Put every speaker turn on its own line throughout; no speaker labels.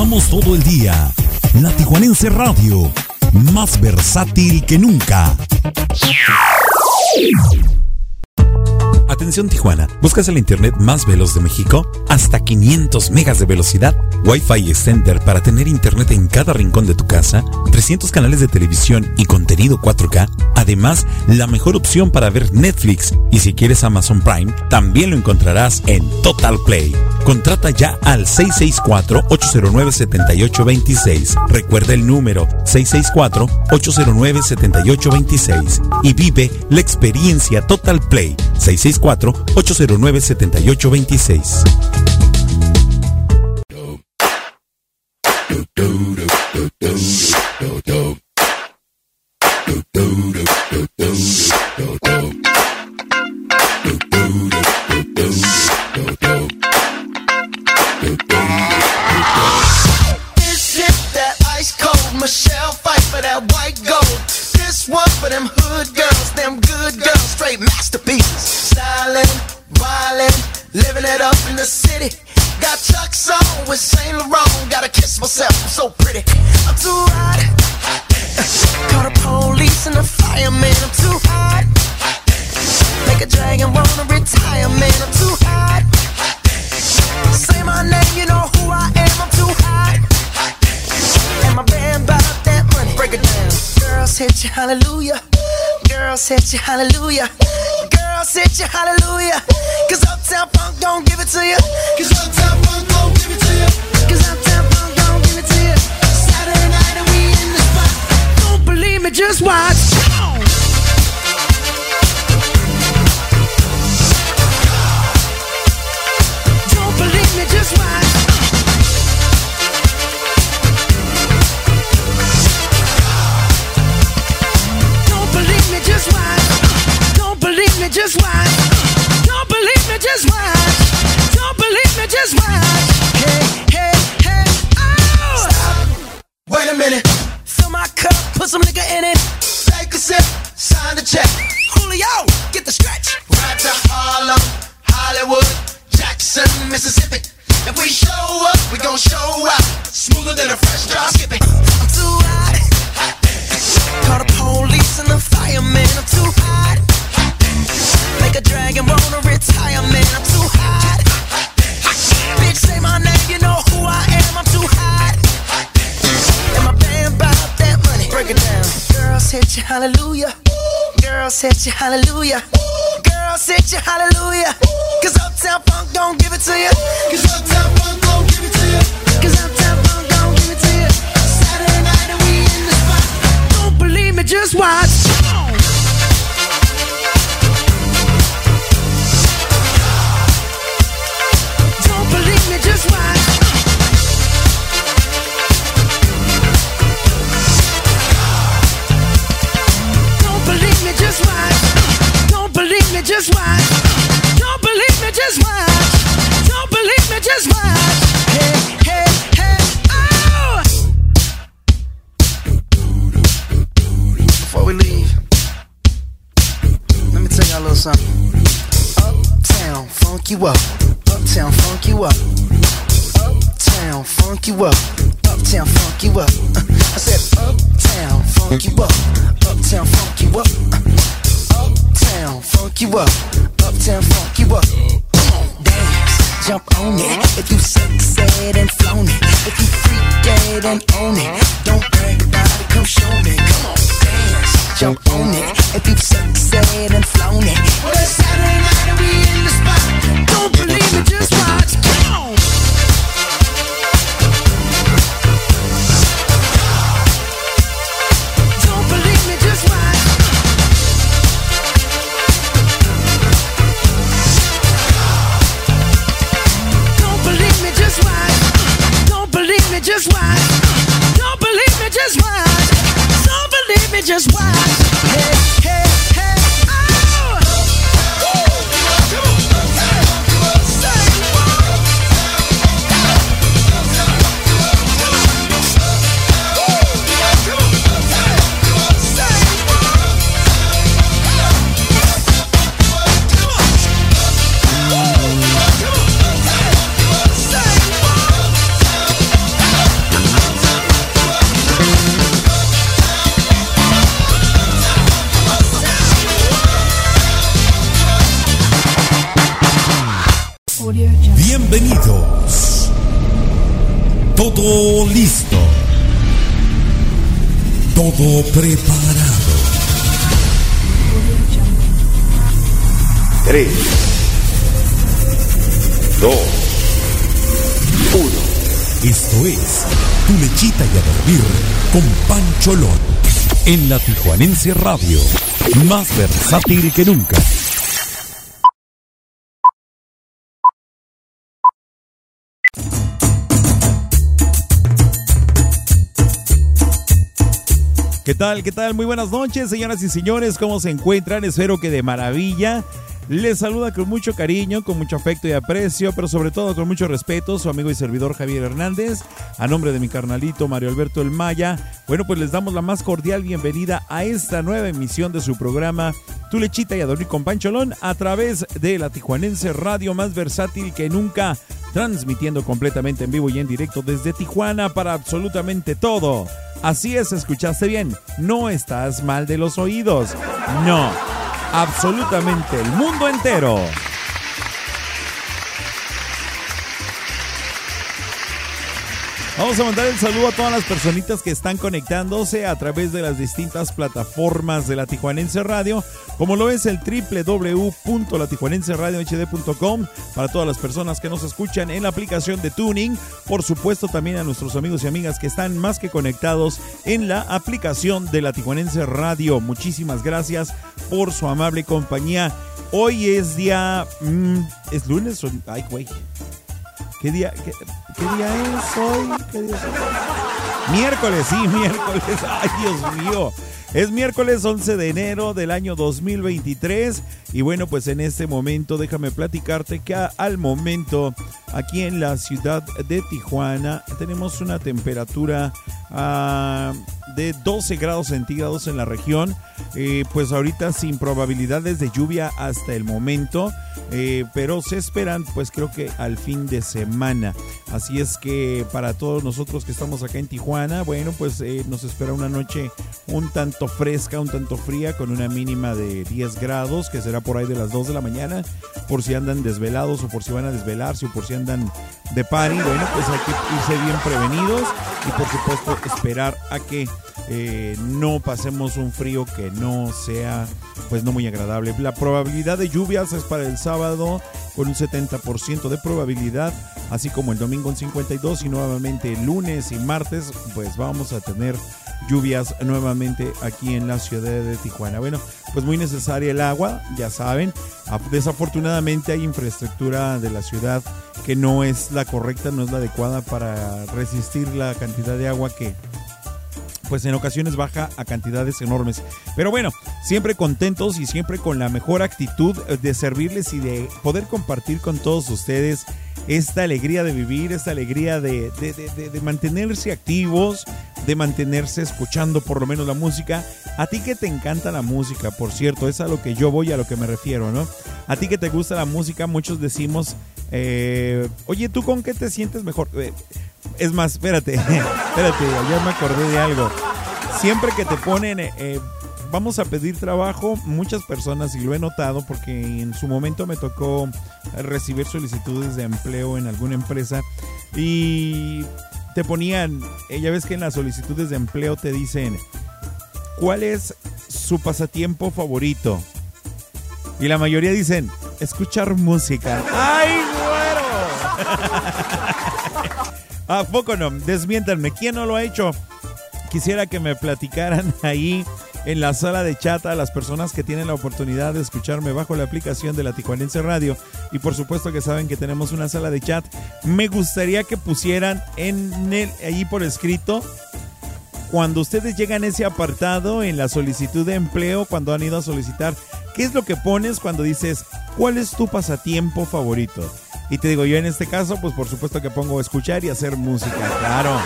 sonamos todo el día. La Tijuanense Radio, más versátil que nunca. Atención Tijuana, ¿buscas el internet más veloz de México? Hasta 500 megas de velocidad, Wi-Fi Extender para tener internet en cada rincón de tu casa, 300 canales de televisión y contenido 4K, además la mejor opción para ver Netflix y si quieres Amazon Prime, también lo encontrarás en Total Play. Contrata ya al 664-809-7826. Recuerda el número 664-809-7826 y vive la experiencia Total Play 664-809-7826.
This hit that ice cold Michelle fight for that white gold. This one for them hood girls, them good girls, straight masterpieces. Styling, violin, living it up in the city. Got Chuck's on with Saint Laurent. Gotta kiss myself, I'm so pretty. I'm too hot. Call the police and the fireman. I'm too hot. Make a dragon wanna retire, man. I'm too hot. Say my name, you know who I am. I'm Break it down. Girls hit you, hallelujah. Girls hit you, hallelujah. Girls hit you, hallelujah. Cause Uptown Funk don't give it to you. Cause Uptown Funk don't give it to you. Cause Uptown Funk don't give it to you. Saturday night and we in the spot. Don't believe me, just watch. Don't believe me, just watch. Just watch. Don't believe me, just watch. Don't believe me, just watch. Don't believe me, just watch. Hey, hey, hey, oh! Stop. Wait a minute. Fill my cup, put some nigga in it. Take a sip, sign the check. Julio, get the stretch. Right to Harlem, Hollywood, Jackson, Mississippi. If we show up, we gon' show out. Smoother than a fresh drop skipping. I'm too hot. Call the police and the fireman. I'm too hot. Make a dragon wanna retire, man. I'm too hot. Bitch, say my name, you know who I am. I'm too hot. And my band bought that money. Break it down. Girls hit you, hallelujah. Girls hit you, hallelujah. Girls hit you, hallelujah. Cause Uptown Funk don't give it to you. Cause Uptown Funk don't give it to you. Cause Uptown Funk me, just watch. Don't believe me, just watch. Don't believe me, just watch. Don't believe me, just watch. Don't believe me, just watch. Don't believe me, just watch. Hey, hey, we leave, let me tell y'all a little something. Uptown, funk you up. Uptown, funk you up. Uptown, funk you up. Uptown, funk you up. I said, Uptown, funk you up. Uptown, funk you up. Uptown, funk you up. Uptown, funk you up. Dance, jump on it. If you succeed and flown it, if you freak dead and own it,
Tijuanense Radio. Más versátil que nunca. ¿Qué tal? ¿Qué tal? Muy buenas noches, señoras y señores. ¿Cómo se encuentran? Espero que de maravilla. Les saluda con mucho cariño, con mucho afecto y aprecio, pero sobre todo con mucho respeto, su amigo y servidor Javier Hernández. A nombre de mi carnalito Mario Alberto El Maya, bueno, pues les damos la más cordial bienvenida a esta nueva emisión de su programa Tu Lechita y a dormir con Pancholón a través de la Tijuanense Radio más versátil que nunca, transmitiendo completamente en vivo y en directo desde Tijuana para absolutamente todo. Así es, escuchaste bien, no estás mal de los oídos, no, absolutamente el mundo entero. Vamos a mandar el saludo a todas las personitas que están conectándose a través de las distintas plataformas de la Tijuanense Radio, como lo es el www.latijuanenseradiohd.com para todas las personas que nos escuchan en la aplicación de Tuning, por supuesto también a nuestros amigos y amigas que están más que conectados en la aplicación de la Tijuanense Radio. Muchísimas gracias por su amable compañía. Hoy es día... mm, ¿Es lunes? Ay, güey. ¿Qué día, qué, qué día es hoy? ¿Qué día es hoy? Miércoles, sí, miércoles. Ay, Dios mío. Es miércoles 11 de enero del año 2023 y bueno, pues en este momento déjame platicarte que al momento aquí en la ciudad de Tijuana tenemos una temperatura ah, de 12 grados centígrados en la región, eh, pues ahorita sin probabilidades de lluvia hasta el momento, eh, pero se esperan pues creo que al fin de semana. Así es que para todos nosotros que estamos acá en Tijuana, bueno, pues eh, nos espera una noche un tanto fresca, un tanto fría, con una mínima de 10 grados, que será por ahí de las 2 de la mañana, por si andan desvelados o por si van a desvelarse o por si andan de party, bueno, pues hay que irse bien prevenidos y por supuesto esperar a que eh, no pasemos un frío que no sea pues no muy agradable. La probabilidad de lluvias es para el sábado con un 70% de probabilidad, así como el domingo un 52 y nuevamente el lunes y martes pues vamos a tener lluvias nuevamente aquí en la ciudad de Tijuana. Bueno, pues muy necesaria el agua, ya saben. Af- Desafortunadamente hay infraestructura de la ciudad que no es la correcta, no es la adecuada para resistir la cantidad de agua que pues en ocasiones baja a cantidades enormes. Pero bueno, siempre contentos y siempre con la mejor actitud de servirles y de poder compartir con todos ustedes esta alegría de vivir, esta alegría de, de- de- de- de mantenerse activos, de mantenerse escuchando por lo menos la música. A ti que te encanta la música, por cierto, es a lo que yo voy, a lo que me refiero, ¿no? A ti que te gusta la música, muchos decimos, eh, oye, ¿tú con qué te sientes mejor? Eh, es más, espérate, espérate, ya me acordé de algo. Siempre que te ponen, eh, eh, vamos a pedir trabajo, muchas personas, y lo he notado porque en su momento me tocó recibir solicitudes de empleo en alguna empresa y te ponían, eh, ya ves que en las solicitudes de empleo te dicen, ¿cuál es su pasatiempo favorito? Y la mayoría dicen, escuchar música. ¡Ay, güero! ¿A poco no? Desmiéntanme. ¿Quién no lo ha hecho? Quisiera que me platicaran ahí en la sala de chat a las personas que tienen la oportunidad de escucharme bajo la aplicación de la Tijuanense Radio. Y por supuesto que saben que tenemos una sala de chat. Me gustaría que pusieran en el, ahí por escrito cuando ustedes llegan a ese apartado en la solicitud de empleo, cuando han ido a solicitar, ¿qué es lo que pones cuando dices, ¿cuál es tu pasatiempo favorito? Y te digo, yo en este caso, pues por supuesto que pongo escuchar y hacer música, claro.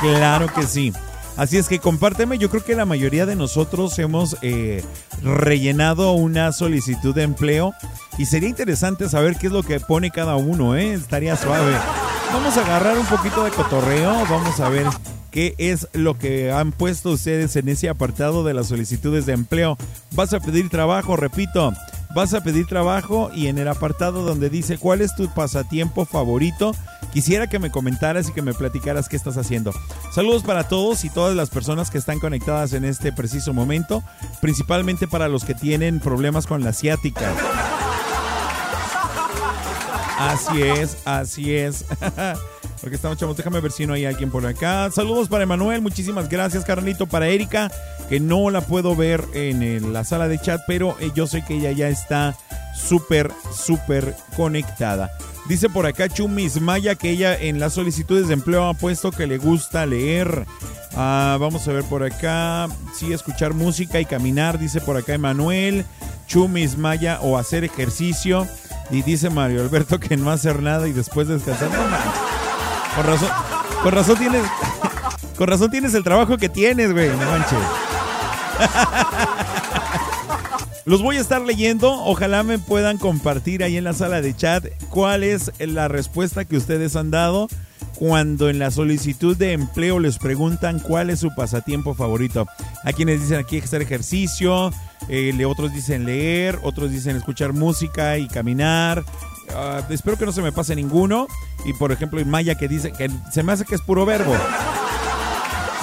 Claro que sí. Así es que compárteme, yo creo que la mayoría de nosotros hemos eh, rellenado una solicitud de empleo y sería interesante saber qué es lo que pone cada uno, ¿eh? Estaría suave. Vamos a agarrar un poquito de cotorreo, vamos a ver qué es lo que han puesto ustedes en ese apartado de las solicitudes de empleo. Vas a pedir trabajo, repito, vas a pedir trabajo y en el apartado donde dice cuál es tu pasatiempo favorito, Quisiera que me comentaras y que me platicaras qué estás haciendo. Saludos para todos y todas las personas que están conectadas en este preciso momento, principalmente para los que tienen problemas con la ciática. Así es, así es. Porque estamos chavos, déjame ver si no hay alguien por acá. Saludos para Emanuel, muchísimas gracias, carnalito. Para Erika, que no la puedo ver en la sala de chat, pero eh, yo sé que ella ya está súper, súper conectada. Dice por acá Chumis Maya que ella en las solicitudes de empleo ha puesto que le gusta leer. Ah, vamos a ver por acá. Sí, escuchar música y caminar, dice por acá Emanuel. Chumis Maya o hacer ejercicio. Y dice Mario Alberto que no hacer nada y después descansar. No Con razón, con razón tienes. Con razón tienes el trabajo que tienes, güey. No manches. Los voy a estar leyendo. Ojalá me puedan compartir ahí en la sala de chat cuál es la respuesta que ustedes han dado cuando en la solicitud de empleo les preguntan cuál es su pasatiempo favorito. Hay quienes dicen aquí hacer ejercicio, eh, otros dicen leer, otros dicen escuchar música y caminar. Ah, espero que no se me pase ninguno. Y por ejemplo, Maya que dice que se me hace que es puro verbo.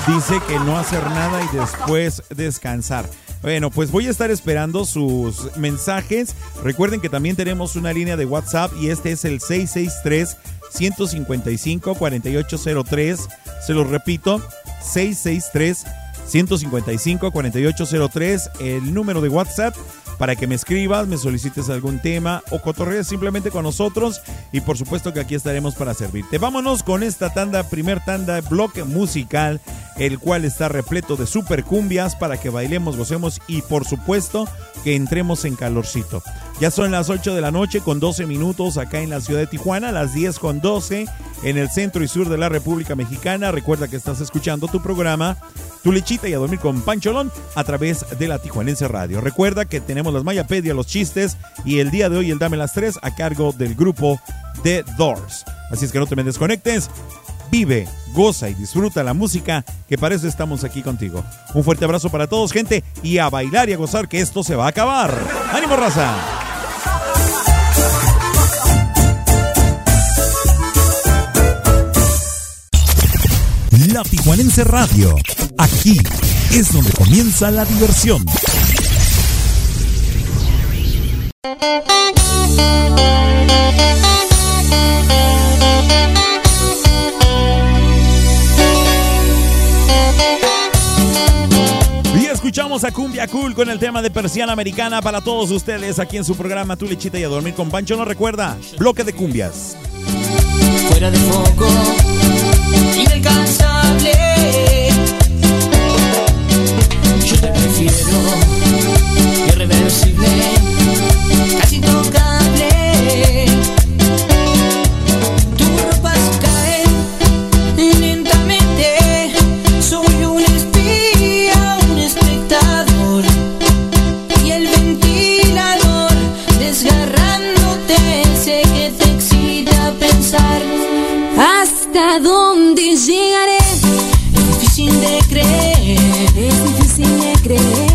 Dice que no hacer nada y después descansar. Bueno, pues voy a estar esperando sus mensajes. Recuerden que también tenemos una línea de WhatsApp y este es el 663 155 4803. Se lo repito, 663 155 4803, el número de WhatsApp para que me escribas, me solicites algún tema o cotorrees simplemente con nosotros y por supuesto que aquí estaremos para servirte. Vámonos con esta tanda, primer tanda, bloque musical, el cual está repleto de super cumbias para que bailemos, gocemos y por supuesto que entremos en calorcito. Ya son las 8 de la noche con 12 minutos acá en la ciudad de Tijuana, las 10 con 12 en el centro y sur de la República Mexicana. Recuerda que estás escuchando tu programa, Tu Lechita y a dormir con Pancholón a través de la Tijuanense Radio. Recuerda que tenemos las Mayapedia, los chistes y el día de hoy el Dame las 3 a cargo del grupo The Doors. Así es que no te me desconectes. Vive, goza y disfruta la música, que para eso estamos aquí contigo. Un fuerte abrazo para todos, gente, y a bailar y a gozar que esto se va a acabar. ¡Ánimo, raza! La Tijuanense Radio. Aquí es donde comienza la diversión. Escuchamos a Cumbia Cool con el tema de persiana americana para todos ustedes aquí en su programa Tu Lechita y a Dormir con Pancho. No recuerda, bloque de cumbias.
Fuera de foco, inalcanzable. Yo te prefiero hasta dónde llegaré. Es difícil de creer, es difícil de creer.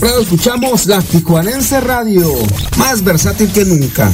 Prado escuchamos la Tijuanense Radio, más versátil que nunca.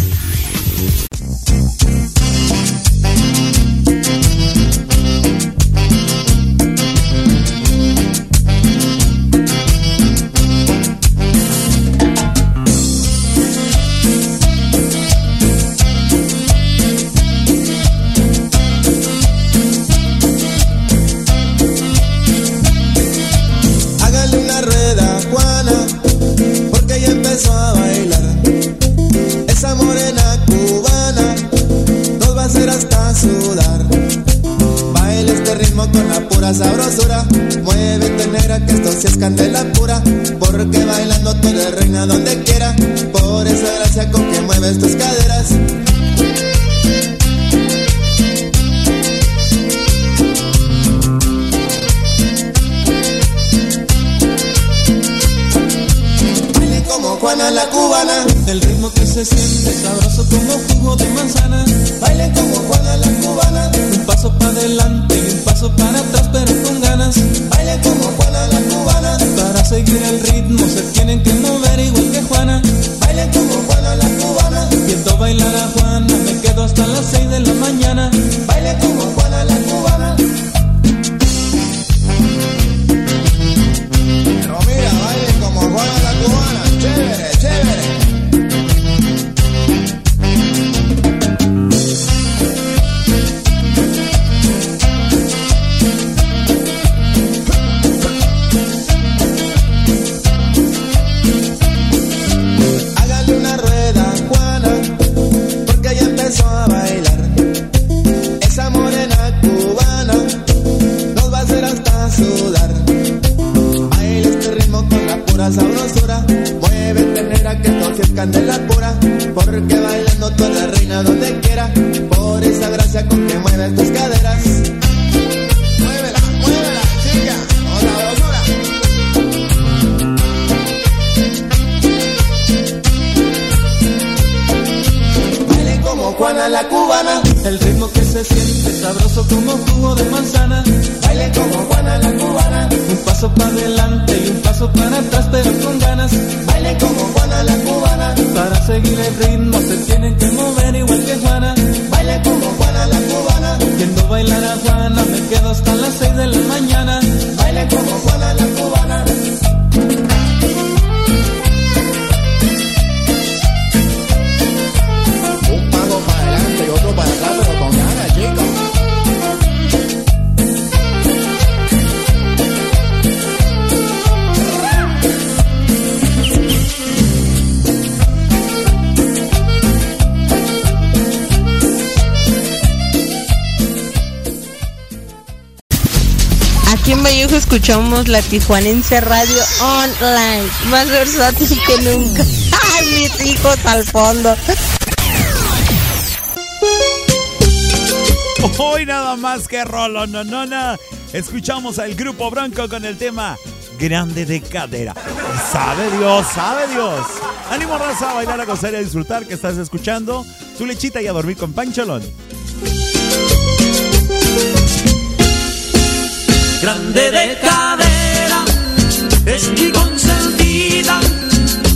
la
Tijuanense Radio Online, más versátil que nunca. ¡Ay, mis hijos al fondo!
Hoy nada más que Rolo Nonona. Escuchamos al grupo Bronco con el tema Grande de Cadera. Sabe Dios, sabe Dios. Ánimo raza a bailar, a gozar y a disfrutar que estás escuchando tu lechita y a dormir con Pancholón.
Grande de Cadera. Y con sendidas,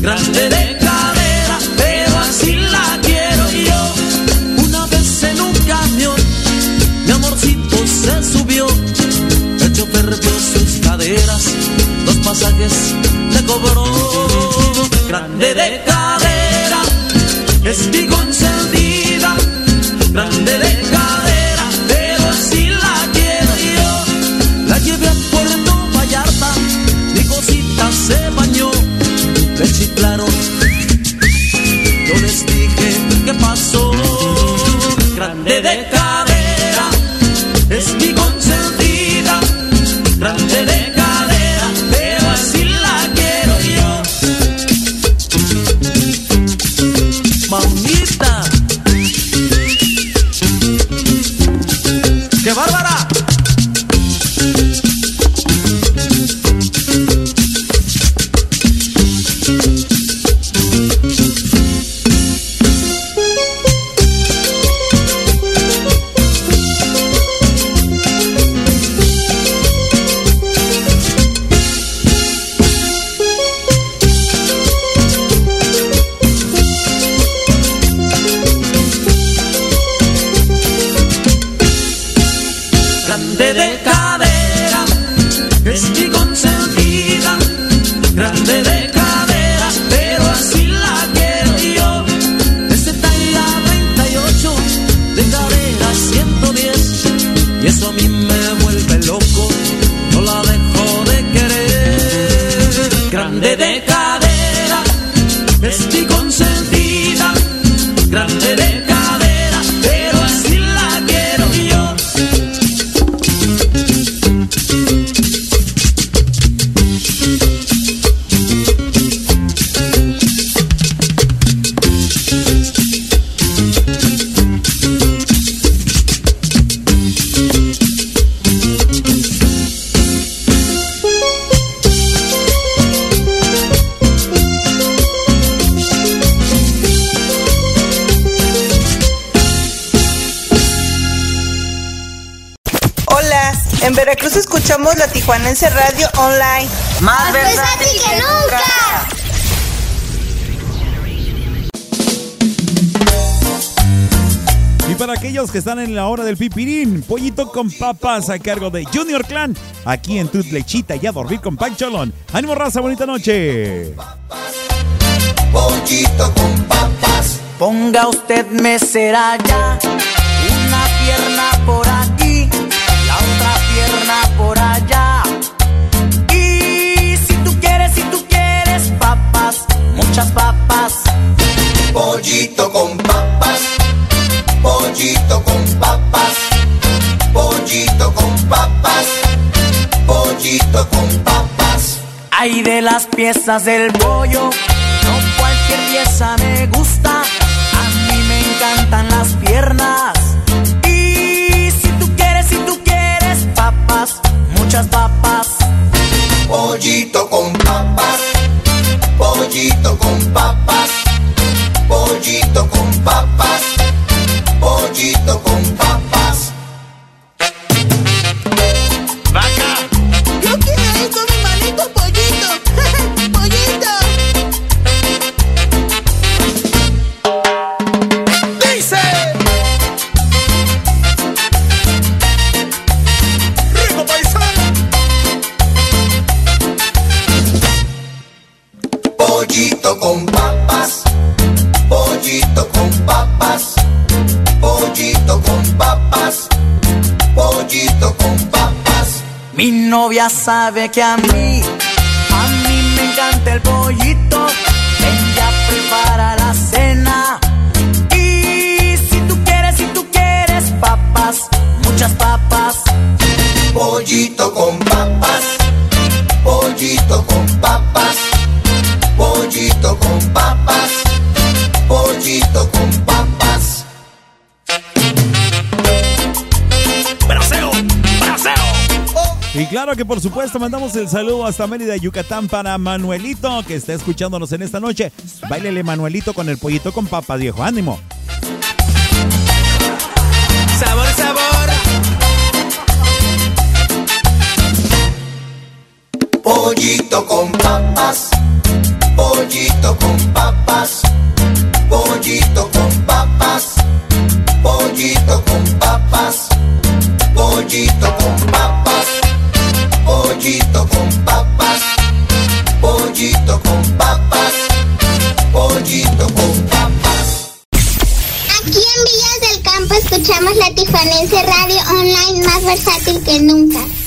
grande de cadera, pero así la quiero yo. Una vez en un camión, mi amorcito se subió, echó fierros sus caderas, dos pasajes le cobró, grande de cadera.
Más versátil que nunca.
Y para aquellos que están en la hora del pipirín, pollito con papas a cargo de Junior Clan, aquí en Tut Lechita y a dormir con Pancholón. ¡Ánimo, raza! ¡Bonita noche!
Pollito con papas.
Ponga usted mesera ya, piezas del pollo, no cualquier pieza me gusta. sabe é que a
mim por supuesto mandamos el saludo hasta Mérida, Yucatán para Manuelito que está escuchándonos en esta noche. Báilele Manuelito con el pollito con papas, viejo. Ánimo.
Sabor, sabor.
Pollito con papas. Pollito con papas. Pollito con papas. Pollito con papas. Pollito con papas.
Tijuanense Radio Online más versátil que nunca.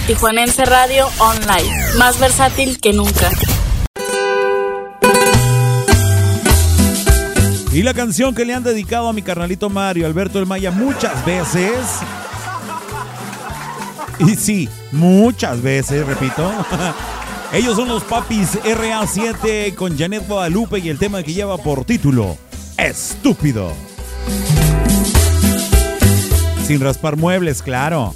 Tijuanense Radio Online, más versátil que nunca.
Y la canción que le han dedicado a mi carnalito Mario Alberto El Maya muchas veces. Y sí, muchas veces, repito. Ellos son los papis RA7 con Janet Guadalupe y el tema que lleva por título Estúpido. Sin raspar muebles, claro.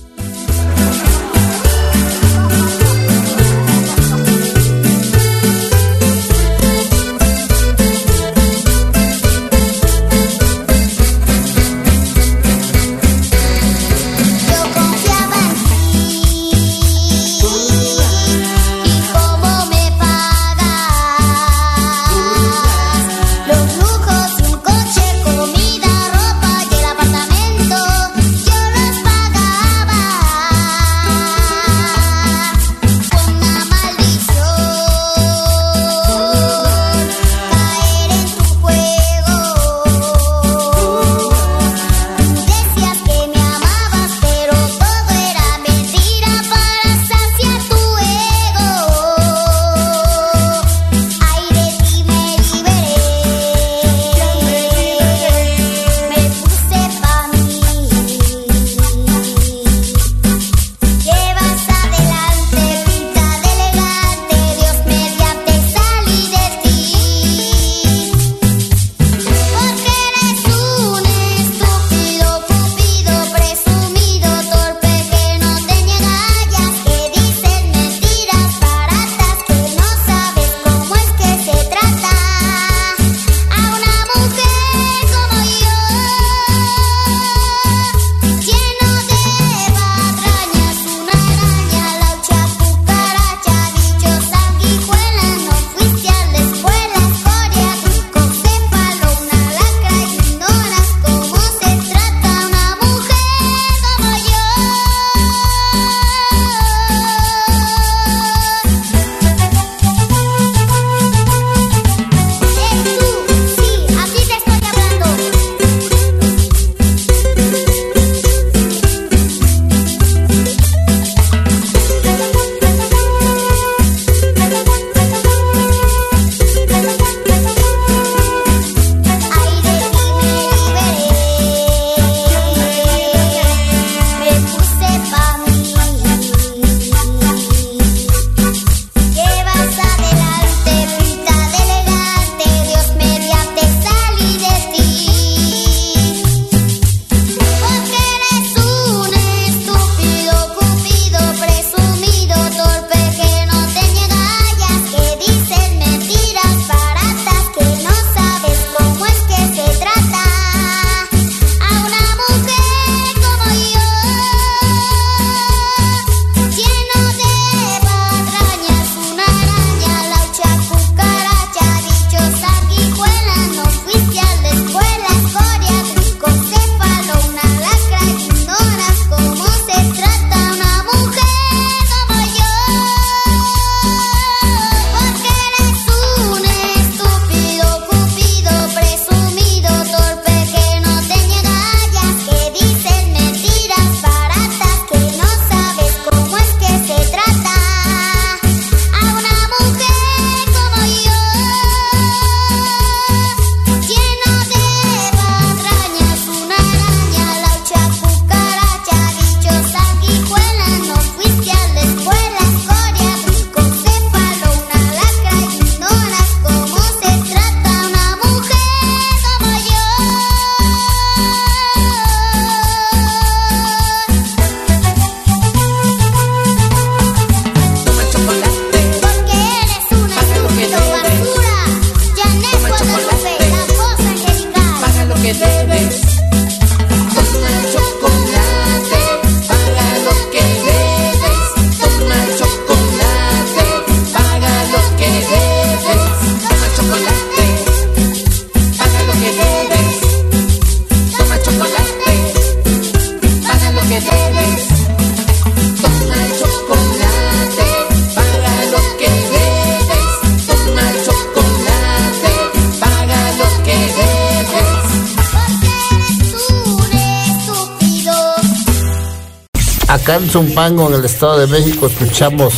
Acá en el Estado de México, escuchamos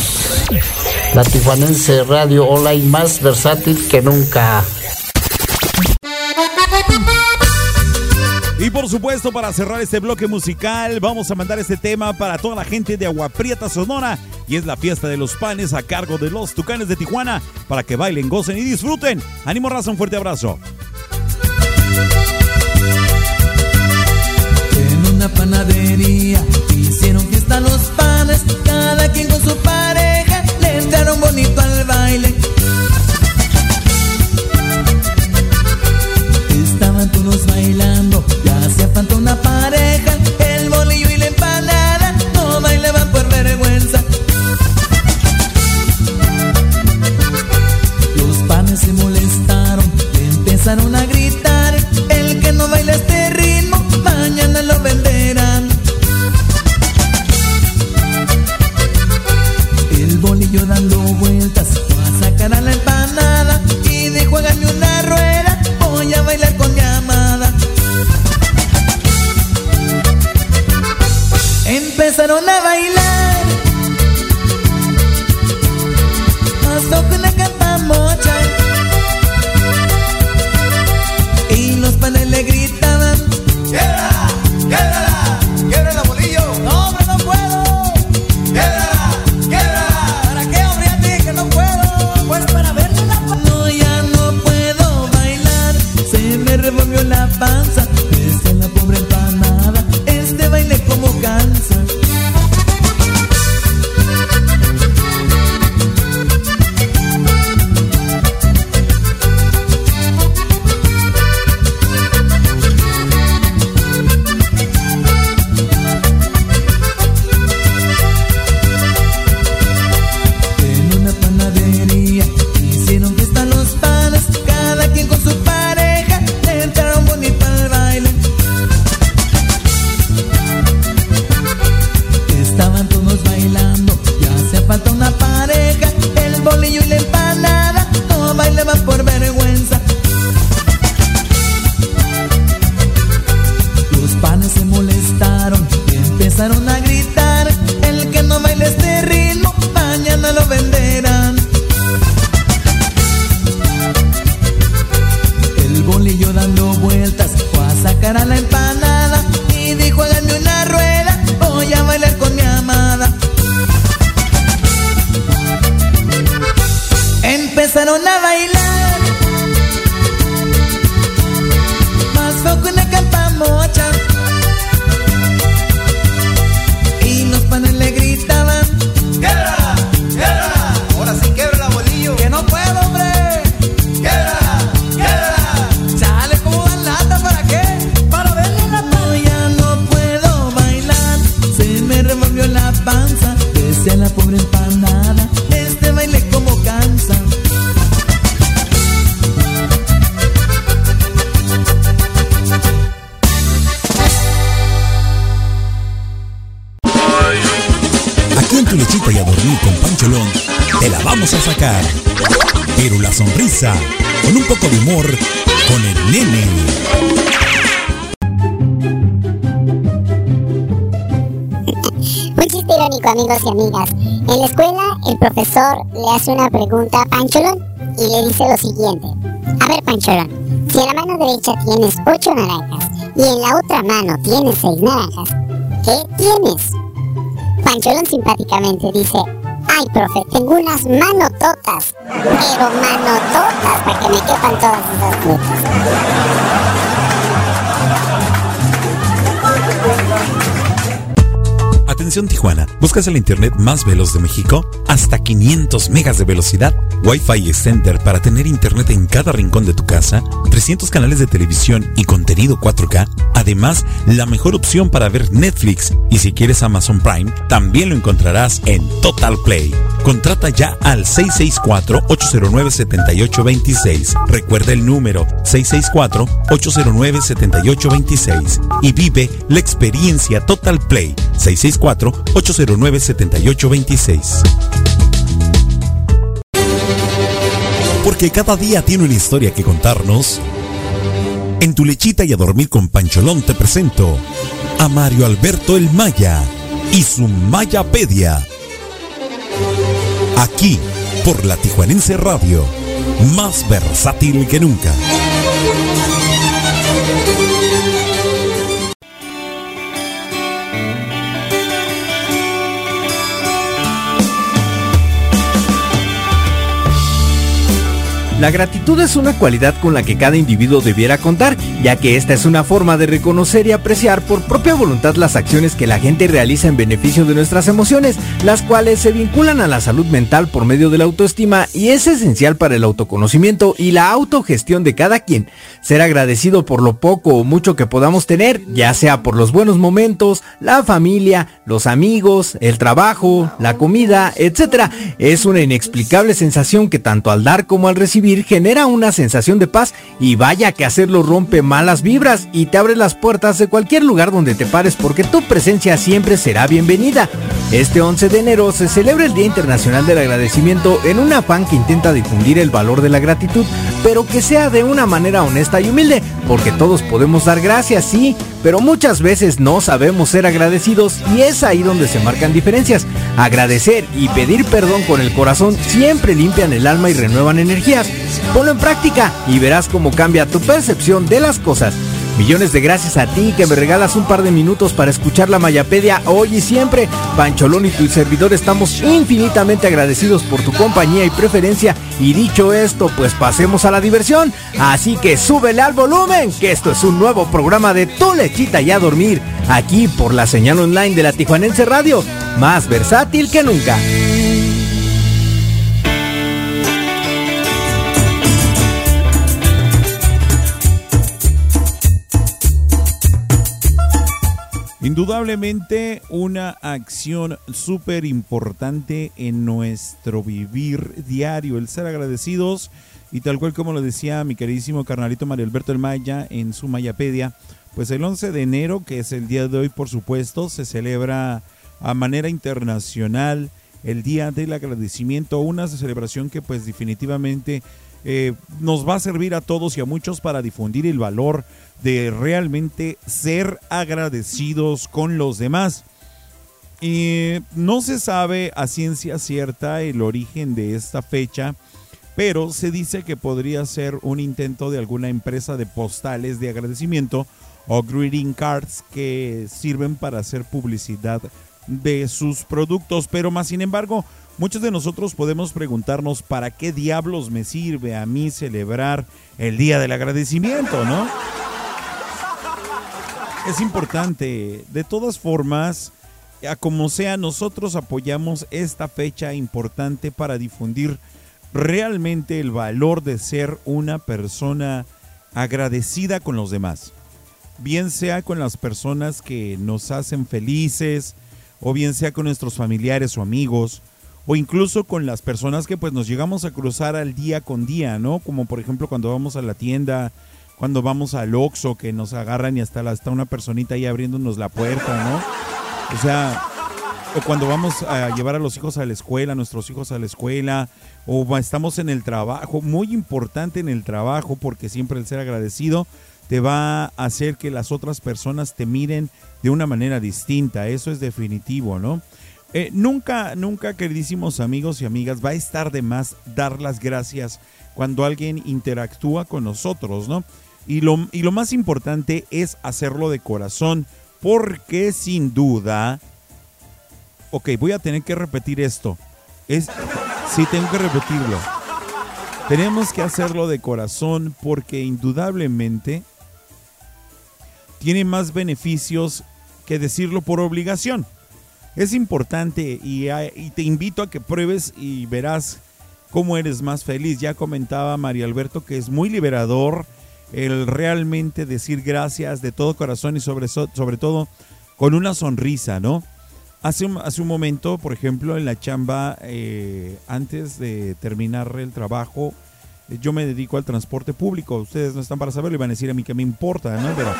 la tijuanense radio online más versátil que nunca.
Y por supuesto, para cerrar este bloque musical, vamos a mandar este tema para toda la gente de Agua Prieta, Sonora. Y es la fiesta de los panes a cargo de los Tucanes de Tijuana para que bailen, gocen y disfruten. Ánimo, raza, un fuerte abrazo.
Una pregunta a Pancholón y le dice lo siguiente. A ver, Pancholón, si en la mano derecha tienes ocho naranjas y en la otra mano tienes seis naranjas, ¿qué tienes? Pancholón simpáticamente dice, ay, profe, tengo unas manototas, pero manototas para que me quepan todas esas frutas.
Tijuana, ¿buscas el internet más veloz de México? Hasta 500 megas de velocidad, Wi-Fi Extender para tener internet en cada rincón de tu casa, 300 canales de televisión y contenido 4K, además la mejor opción para ver Netflix. Y si quieres Amazon Prime, también lo encontrarás en Total Play. Contrata ya al 664-809-7826. Recuerda el número 664-809-7826 y vive la experiencia Total Play 664-809-7826. Porque cada día tiene una historia que contarnos. En tu lechita y a dormir con Pancholón te presento a Mario Alberto El Maya y su Mayapedia. Aquí, por la Tijuanense Radio, más versátil que nunca.
La gratitud es una cualidad con la que cada individuo debiera contar, ya que esta es una forma de reconocer y apreciar por propia voluntad las acciones que la gente realiza en beneficio de nuestras emociones, las cuales se vinculan a la salud mental por medio de la autoestima y es esencial para el autoconocimiento y la autogestión de cada quien. Ser agradecido por lo poco o mucho que podamos tener, ya sea por los buenos momentos, la familia, los amigos, el trabajo, la comida, etc., es una inexplicable sensación que tanto al dar como al recibir genera una sensación de paz y vaya que hacerlo rompe malas vibras y te abre las puertas de cualquier lugar donde te pares porque tu presencia siempre será bienvenida. Este 11 de enero se celebra el Día Internacional del Agradecimiento en un afán que intenta difundir el valor de la gratitud, pero que sea de una manera honesta y humilde, porque todos podemos dar gracias, sí, pero muchas veces no sabemos ser agradecidos y es ahí donde se marcan diferencias. Agradecer y pedir perdón con el corazón siempre limpian el alma y renuevan energías. Ponlo en práctica y verás cómo cambia tu percepción de las cosas. Millones de gracias a ti que me regalas un par de minutos para escuchar la Mayapedia hoy y siempre. Pancholón y tu servidor estamos infinitamente agradecidos por tu compañía y preferencia. Y dicho esto, pues pasemos a la diversión. Así que súbele al volumen, que esto es un nuevo programa de Tu Lechita y a Dormir. Aquí por la señal online de la Tijuanense Radio. Más versátil que nunca.
Indudablemente una acción súper importante en nuestro vivir diario, el ser agradecidos. Y tal cual como lo decía mi queridísimo carnalito Mario Alberto El Maya en su Mayapedia, pues el 11 de enero, que es el día de hoy por supuesto, se celebra a manera internacional el Día del Agradecimiento, una celebración que pues definitivamente eh, nos va a servir a todos y a muchos para difundir el valor de realmente ser agradecidos con los demás. Y no se sabe a ciencia cierta el origen de esta fecha, pero se dice que podría ser un intento de alguna empresa de postales de agradecimiento o greeting cards que sirven para hacer publicidad de sus productos, pero más sin embargo, muchos de nosotros podemos preguntarnos para qué diablos me sirve a mí celebrar el día del agradecimiento, ¿no? Es importante. De todas formas, a como sea, nosotros apoyamos esta fecha importante para difundir realmente el valor de ser una persona agradecida con los demás. Bien sea con las personas que nos hacen felices, o bien sea con nuestros familiares o amigos, o incluso con las personas que pues nos llegamos a cruzar al día con día, ¿no? Como por ejemplo cuando vamos a la tienda, cuando vamos al Oxxo que nos agarran y hasta, está una personita ahí abriéndonos la puerta, ¿no? O sea, o cuando vamos a llevar a los hijos a la escuela, a nuestros hijos a la escuela, o estamos en el trabajo, muy importante en el trabajo porque siempre el ser agradecido te va a hacer que las otras personas te miren de una manera distinta, eso es definitivo, ¿no? Eh, nunca, nunca, queridísimos amigos y amigas, va a estar de más dar las gracias cuando alguien interactúa con nosotros, ¿no? Y lo, y lo más importante es hacerlo de corazón, porque sin duda, ok, voy a tener que repetir esto. Es, sí, tengo que repetirlo. Tenemos que hacerlo de corazón porque indudablemente tiene más beneficios que decirlo por obligación. Es importante y, y, te invito a que pruebes y verás cómo eres más feliz. Ya comentaba María Alberto que es muy liberador el realmente decir gracias de todo corazón y sobre, sobre todo con una sonrisa, ¿no? Hace un, hace un momento, por ejemplo, en la chamba, eh, antes de terminar el trabajo, yo me dedico al transporte público. Ustedes no están para saberlo y van a decir a mí que me importa, ¿no? Pero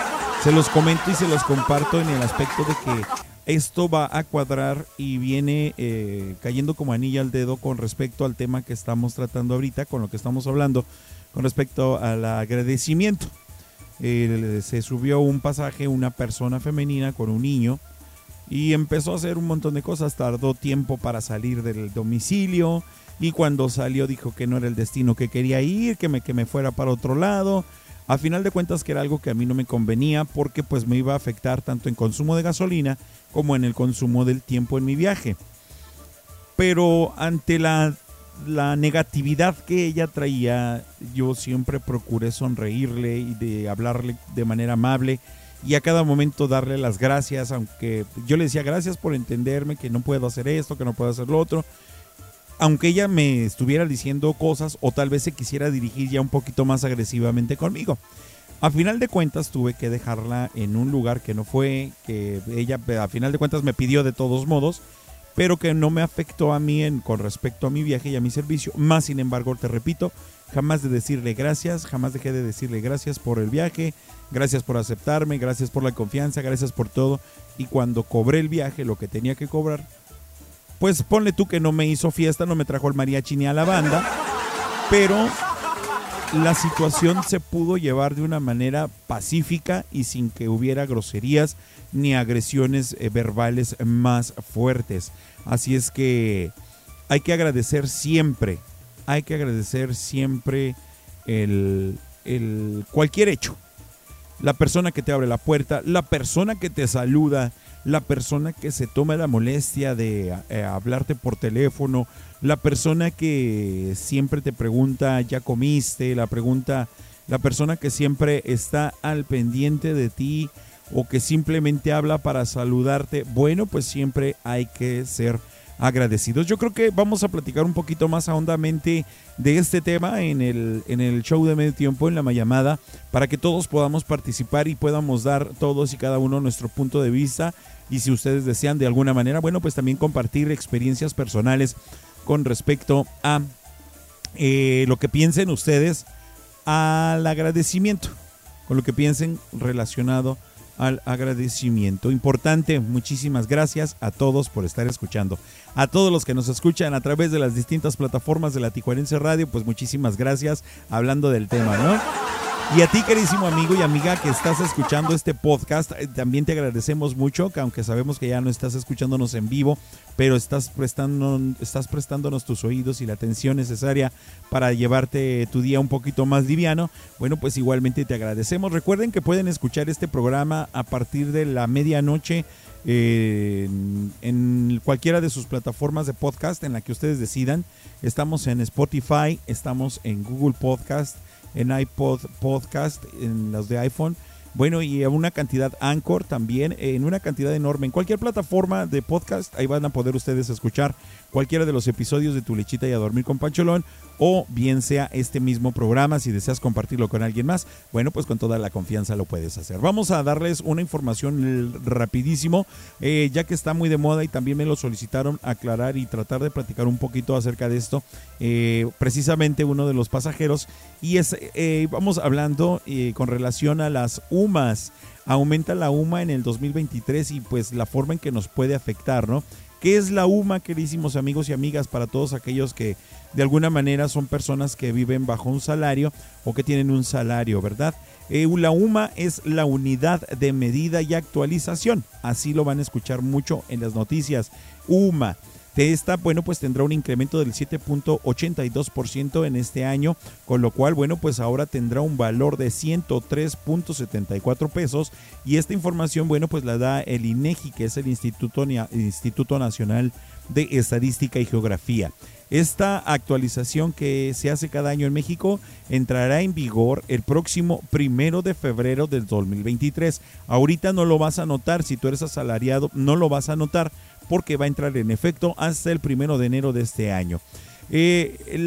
se los comento y se los comparto en el aspecto de que esto va a cuadrar y viene eh, cayendo como anilla al dedo con respecto al tema que estamos tratando ahorita, con lo que estamos hablando con respecto al agradecimiento. se subió un pasaje una persona femenina con un niño Y empezó a hacer un montón de cosas, tardó tiempo para salir del domicilio y cuando salió dijo que no era el destino que quería ir, que me, que me fuera para otro lado. A final de cuentas que era algo que a mí no me convenía porque pues me iba a afectar tanto en consumo de gasolina como en el consumo del tiempo en mi viaje. Pero ante la, la negatividad que ella traía, yo siempre procuré sonreírle y de hablarle de manera amable y a cada momento darle las gracias, aunque yo le decía gracias por entenderme que no puedo hacer esto, que no puedo hacer lo otro. Aunque ella me estuviera diciendo cosas o tal vez se quisiera dirigir ya un poquito más agresivamente conmigo. A final de cuentas tuve que dejarla en un lugar que no fue, que ella a final de cuentas me pidió de todos modos, pero que no me afectó a mí en, con respecto a mi viaje y a mi servicio. Más sin embargo, te repito, jamás de decirle gracias, jamás dejé de decirle gracias por el viaje, gracias por aceptarme, gracias por la confianza, gracias por todo. Y cuando cobré el viaje, lo que tenía que cobrar, pues ponle tú que no me hizo fiesta, no me trajo el mariachi ni a la banda, pero la situación se pudo llevar de una manera pacífica y sin que hubiera groserías ni agresiones eh, verbales más fuertes. Así es que hay que agradecer siempre, hay que agradecer siempre el, el cualquier hecho. La persona que te abre la puerta, la persona que te saluda, la persona que se toma la molestia de eh, hablarte por teléfono, la persona que siempre te pregunta, ¿ya comiste? La pregunta, la persona que siempre está al pendiente de ti o que simplemente habla para saludarte, bueno, pues siempre hay que ser agradecidos. Yo creo que vamos a platicar un poquito más ahondamente de este tema en el, en el show de medio tiempo, en la llamada, para que todos podamos participar y podamos dar todos y cada uno nuestro punto de vista. Y si ustedes desean de alguna manera, bueno, pues también compartir experiencias personales con respecto a eh, lo que piensen ustedes al agradecimiento, con lo que piensen relacionado al agradecimiento. Importante, muchísimas gracias a todos por estar escuchando. A todos los que nos escuchan a través de las distintas plataformas de la Tijuanense Radio, pues muchísimas gracias hablando del tema, ¿no? Y a ti, queridísimo amigo y amiga que estás escuchando este podcast, eh, también te agradecemos mucho, que aunque sabemos que ya no estás escuchándonos en vivo, pero estás, prestando, estás prestándonos tus oídos y la atención necesaria para llevarte tu día un poquito más liviano. Bueno, pues igualmente te agradecemos. Recuerden que pueden escuchar este programa a partir de la medianoche eh, en, en cualquiera de sus plataformas de podcast en la que ustedes decidan. Estamos en Spotify, estamos en Google Podcast en iPod Podcast, en los de iPhone. Bueno, y en una cantidad Anchor también, en una cantidad enorme. En cualquier plataforma de podcast, ahí van a poder ustedes escuchar cualquiera de los episodios de Tu Lechita y a Dormir con Pancholón, o bien sea este mismo programa, si deseas compartirlo con alguien más, bueno, pues con toda la confianza lo puedes hacer. Vamos a darles una información rapidísimo, eh, ya que está muy de moda y también me lo solicitaron aclarar y tratar de platicar un poquito acerca de esto, eh, precisamente uno de los pasajeros, y es, eh, vamos hablando con relación a las UMAS. Aumenta la UMA en el 2023 y pues la forma en que nos puede afectar, ¿no? ¿Qué es la UMA, queridísimos amigos y amigas, para todos aquellos que de alguna manera son personas que viven bajo un salario o que tienen un salario, ¿verdad? Eh, la UMA es la unidad de medida y actualización. Así lo van a escuchar mucho en las noticias. UMA. De esta, bueno, pues tendrá un incremento del 7.82% en este año, con lo cual, bueno, pues ahora tendrá un valor de 103.74 pesos y esta información, bueno, pues la da el INEGI, que es el Instituto, Instituto Nacional de Estadística y Geografía. Esta actualización que se hace cada año en México entrará en vigor el próximo primero de febrero del 2023. Ahorita no lo vas a notar, si tú eres asalariado, no lo vas a notar porque va a entrar en efecto hasta el primero de enero de este año. Eh,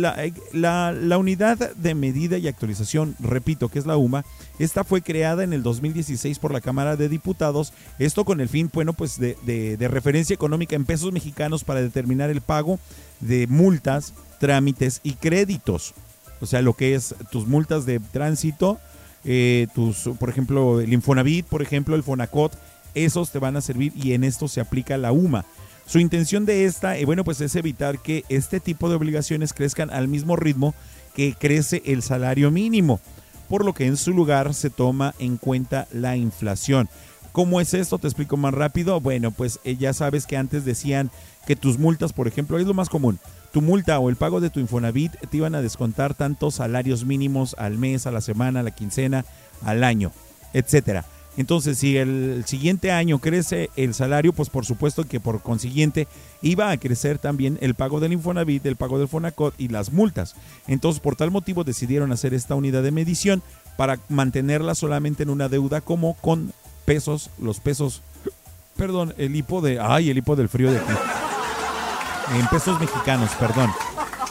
la, la, unidad de medida y actualización, repito, que es la UMA, esta fue creada en el 2016 por la Cámara de Diputados, esto con el fin, bueno, pues de referencia económica en pesos mexicanos para determinar el pago de multas, trámites y créditos. O sea, lo que es tus multas de tránsito, eh, tus, por ejemplo, el Infonavit, por ejemplo, el Fonacot, esos te van a servir y en esto se aplica la UMA. Su intención de esta, eh, bueno, pues es evitar que este tipo de obligaciones crezcan al mismo ritmo que crece el salario mínimo, por lo que en su lugar se toma en cuenta la inflación. ¿Cómo es esto? Te explico más rápido. Bueno, pues eh, ya sabes que antes decían que tus multas, por ejemplo, es lo más común. Tu multa o el pago de tu Infonavit te iban a descontar tantos salarios mínimos al mes, a la semana, a la quincena, al año, etcétera. Entonces, si el siguiente año crece el salario, pues por supuesto que por consiguiente iba a crecer también el pago del Infonavit, el pago del Fonacot y las multas. Entonces, por tal motivo decidieron hacer esta unidad de medición para mantenerla solamente en una deuda como con pesos, los pesos, perdón, el hipo de, ay, el hipo del frío de aquí. En pesos mexicanos, perdón.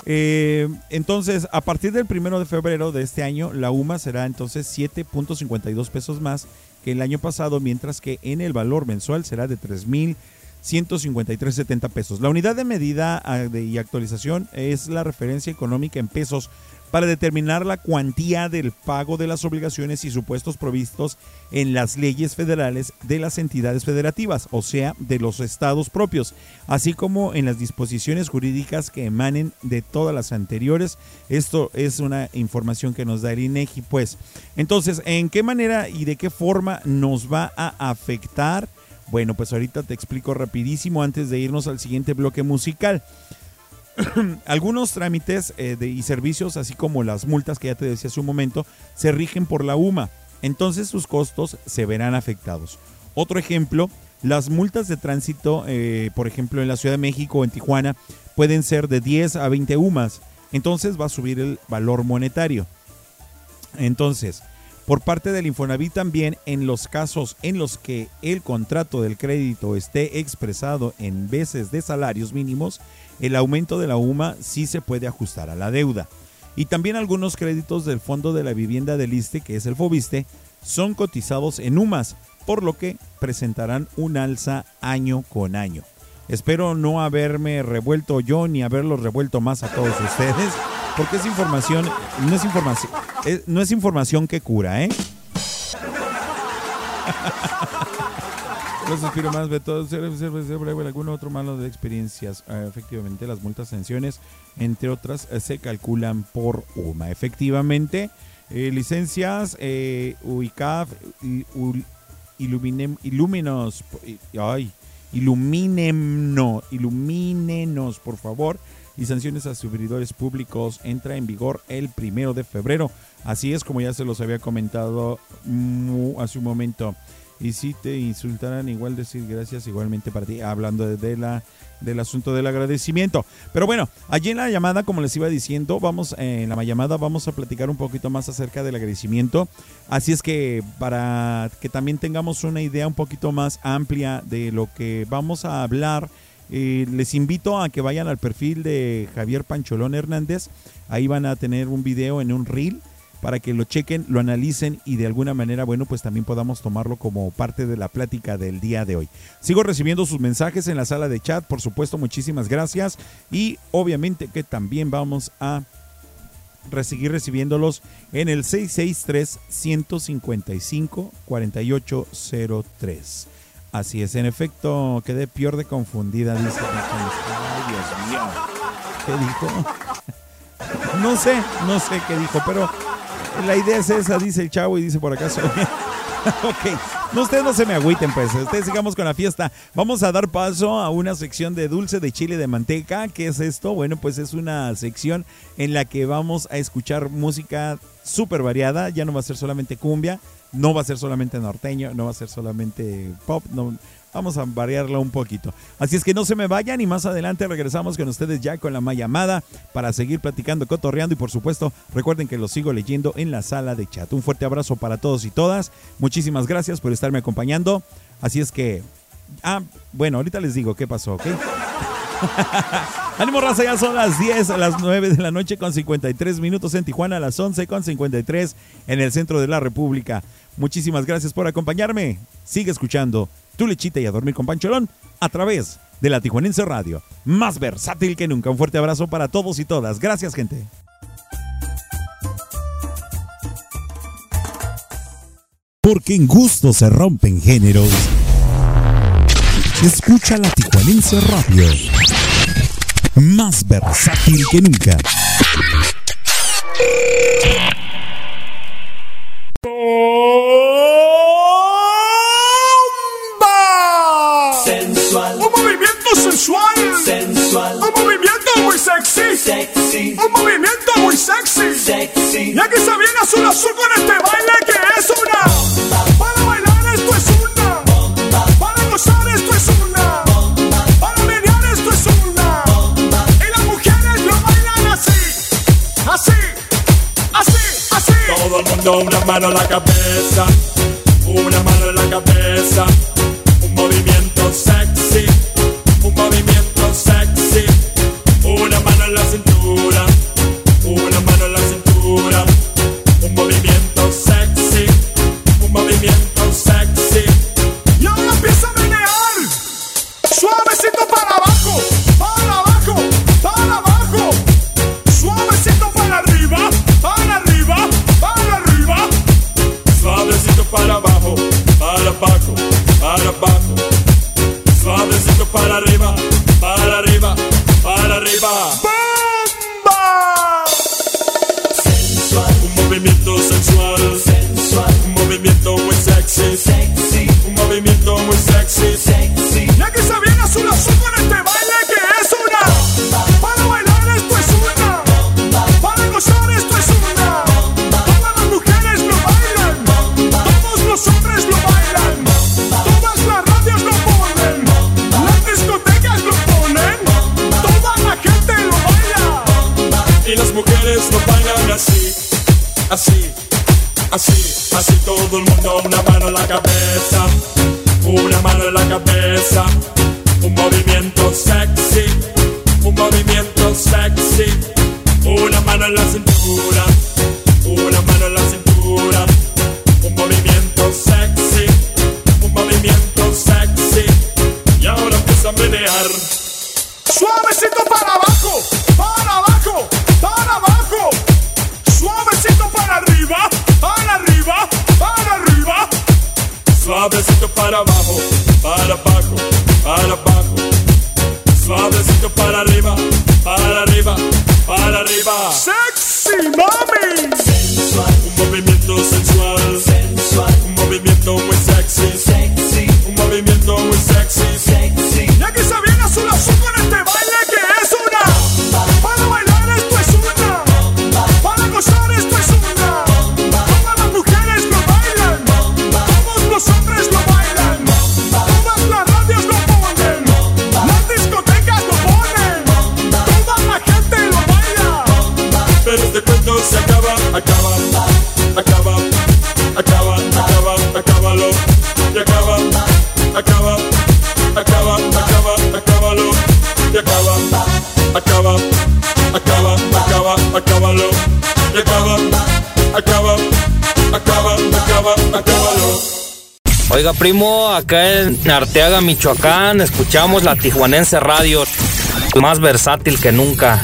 Eh, entonces, a partir del primero de febrero de este año, la UMA será entonces 7.52 pesos más que el año pasado, mientras que en el valor mensual será de 3.153.70 pesos. La unidad de medida ah, y actualización es la referencia económica en pesos para determinar la cuantía del pago de las obligaciones y supuestos provistos en las leyes federales de las entidades federativas, o sea, de los estados propios, así como en las disposiciones jurídicas que emanen de todas las anteriores. Esto es una información que nos da el INEGI, pues. Entonces, ¿en qué manera y de qué forma nos va a afectar? Bueno, pues ahorita te explico rapidísimo antes de irnos al siguiente bloque musical. Algunos trámites eh, y servicios, así como las multas que ya te decía hace un momento, se rigen por la UMA. Entonces sus costos se verán afectados. Otro ejemplo, las multas de tránsito, eh, por ejemplo, en la Ciudad de México o en Tijuana, pueden ser de 10 a 20 UMAS. Entonces va a subir el valor monetario. Entonces, por parte del Infonavit también en los casos en los que el contrato del crédito esté expresado en veces de salarios mínimos, el aumento de la UMA sí se puede ajustar a la deuda. Y también algunos créditos del Fondo de la Vivienda del ISTE, que es el FOBISTE, son cotizados en UMAS, por lo que presentarán un alza año con año. Espero no haberme revuelto yo ni haberlos revuelto más a todos ustedes, porque es información, no es información, es- no es información que cura, ¿eh? Los suspiro más de todos, algún otro malo de experiencias. Ah, efectivamente, las multas, sanciones, entre otras, eh, se calculan por UMA. Efectivamente, eh, licencias, eh, UICAF, iluminem, ilúminos, i- ay, ilumínemno, ilumínenos, por favor. Y sanciones a servidores públicos entra en vigor el primero de febrero. Así es como ya se los había comentado mu- hace un momento. Y si te insultaran, igual decir gracias igualmente para ti, hablando de la, del asunto del agradecimiento. Pero bueno, allí en la llamada, como les iba diciendo, vamos, eh, en la llamada vamos a platicar un poquito más acerca del agradecimiento. Así es que para que también tengamos una idea un poquito más amplia de lo que vamos a hablar, eh, les invito a que vayan al perfil de Javier Pancholón Hernández. Ahí van a tener un video en un reel para que lo chequen, lo analicen y de alguna manera, bueno, pues también podamos tomarlo como parte de la plática del día de hoy. Sigo recibiendo sus mensajes en la sala de chat, por supuesto, muchísimas gracias. Y obviamente que también vamos a seguir recibiéndolos en el 663-155-4803. Así es, en efecto, quedé peor de confundida, dice. Ay, Dios mío. ¿Qué dijo? No sé, no sé qué dijo, pero la idea es esa, dice el chavo y dice por acá soy. ok, no, ustedes no se me agüiten, pues. Ustedes sigamos con la fiesta. Vamos a dar paso a una sección de dulce de chile de manteca. ¿Qué es esto? Bueno, pues es una sección en la que vamos a escuchar música súper variada. Ya no va a ser solamente cumbia, no va a ser solamente norteño, no va a ser solamente pop. No, vamos a variarla un poquito. Así es que no se me vayan y más adelante regresamos con ustedes ya con la llamada para seguir platicando, cotorreando y por supuesto recuerden que los sigo leyendo en la sala de chat. Un fuerte abrazo para todos y todas. Muchísimas gracias por estarme acompañando. Así es que... Ah, bueno, ahorita les digo qué pasó, ¿ok? Ánimo raza, ya son las 10, a las 9 de la noche con 53 minutos en Tijuana, a las 11 con 53 en el centro de la República. Muchísimas gracias por acompañarme. Sigue escuchando Tu Lechita y a Dormir con Pancholón a través de la Tijuanense Radio. Más versátil que nunca. Un fuerte abrazo para todos y todas. Gracias, gente.
Porque en gusto se rompen géneros. Escucha la Tijuanense Radio. Más versátil que nunca. Sexy.
Un movimiento muy sexy. Sexy. Y aquí se viene azul azul con este baile que es una. Para bailar esto es una. Para gozar esto es una. Para menear esto es una. Y las mujeres lo bailan así. Así. Así. Así.
Todo el mundo una mano en la cabeza. Una mano en la cabeza. Un movimiento Así, así, así todo el mundo, una mano en la cabeza, una mano en la cabeza.
Primo, acá en Arteaga, Michoacán, escuchamos la Tijuanense Radio, más versátil que nunca.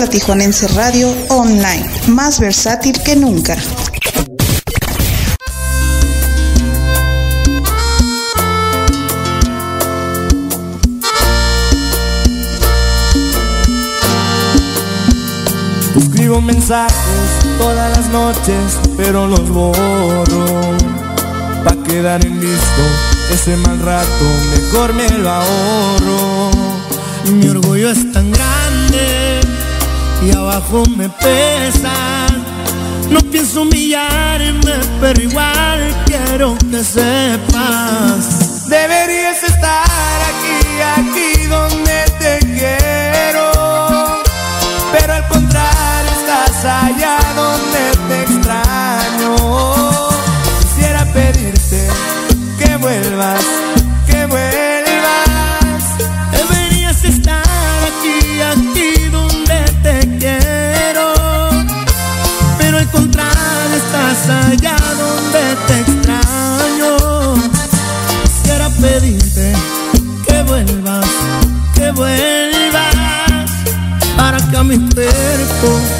la
Tijuanense Radio Online, más versátil que nunca.
Escribo mensajes todas las noches, pero los borro. Pa' quedar en listo, ese mal rato mejor me lo ahorro. Mi orgullo es tan grande y abajo me pesa. No pienso humillarme, pero igual quiero que sepas. Deberías estar mi cuerpo.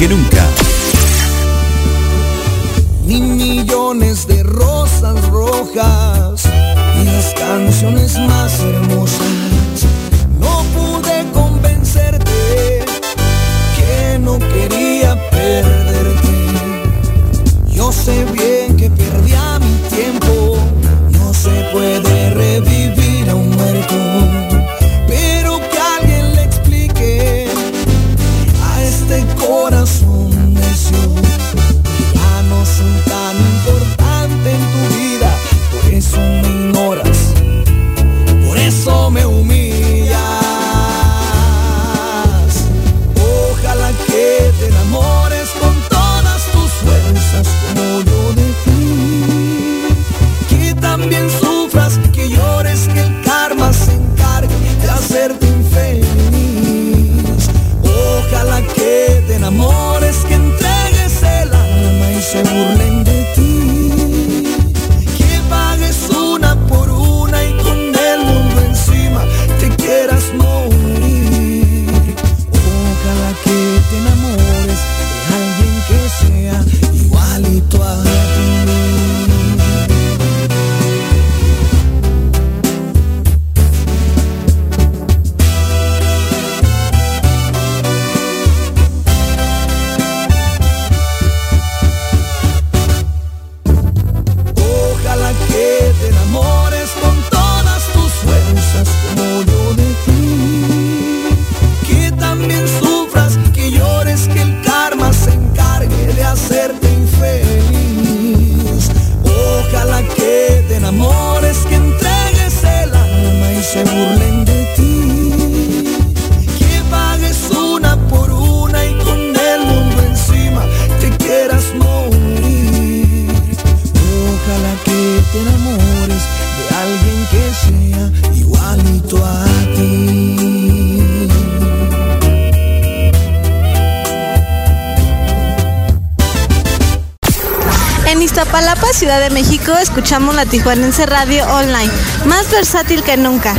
que
nunca. la Tijuanense Radio Online, más versátil que nunca.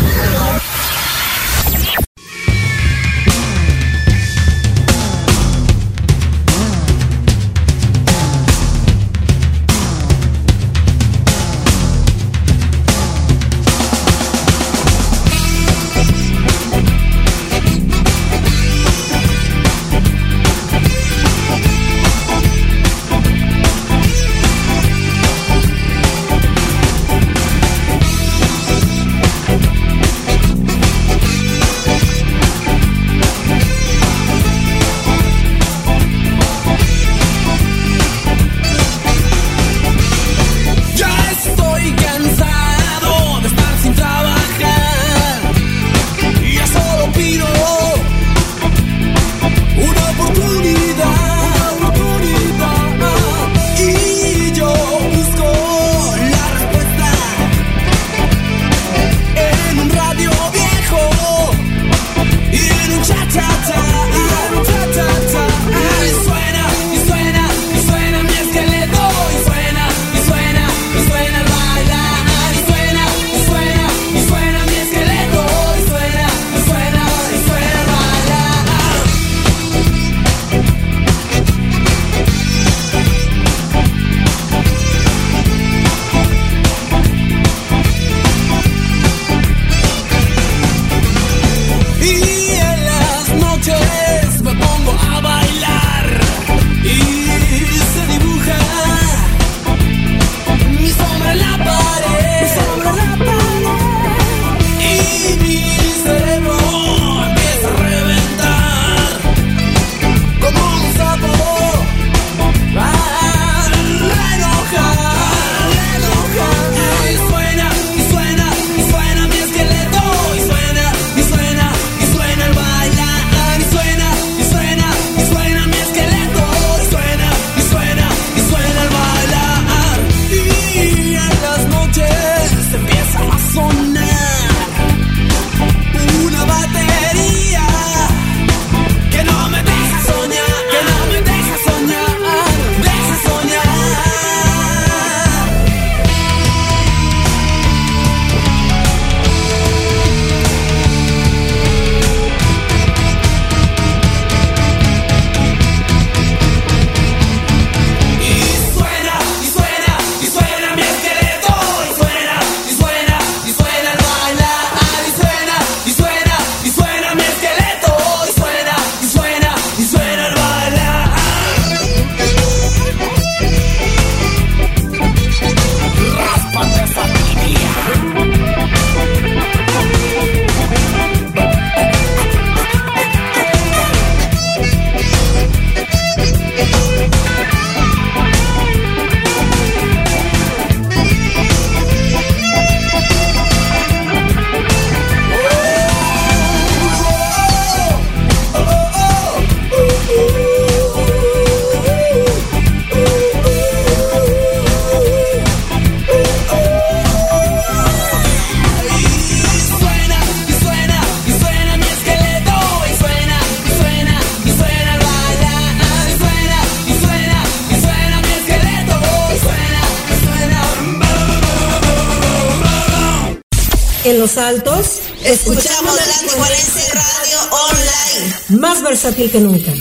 Los Altos, escuchamos la Tijuanense Radio Online. Más versátil que nunca.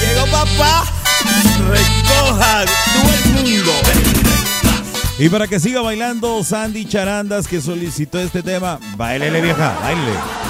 Llegó papá, recoja todo el mundo.
Y para que siga bailando, Sandy Charandas que solicitó este tema, bailele vieja,
bailele.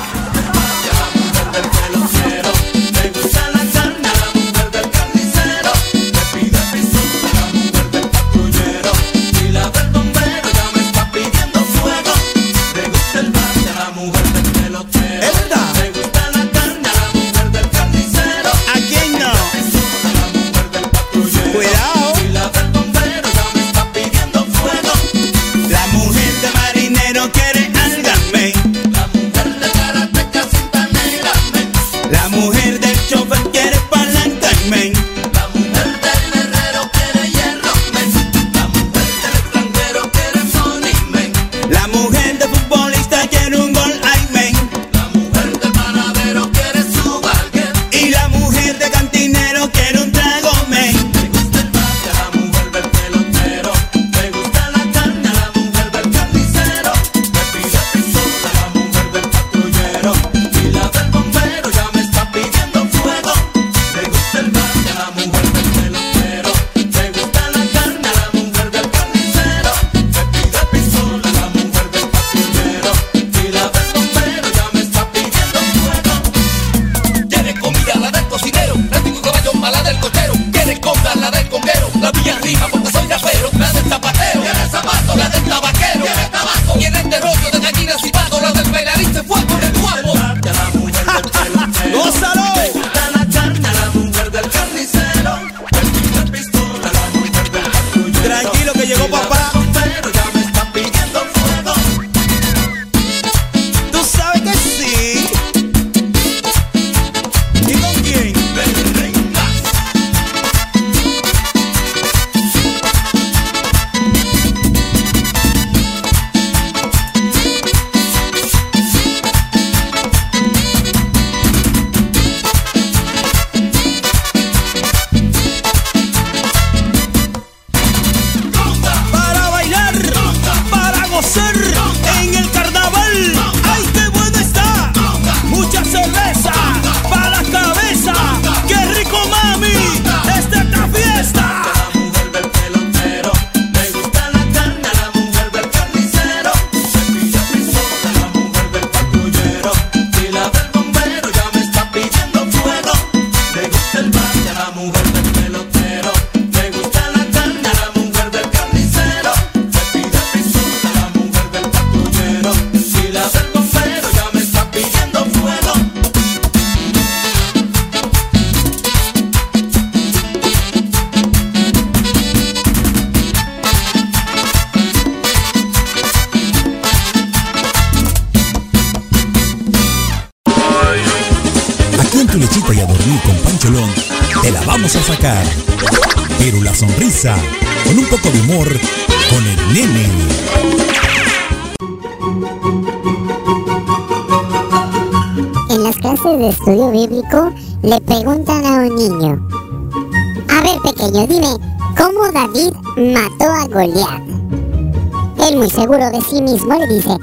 Seguro de sí mismo le dice,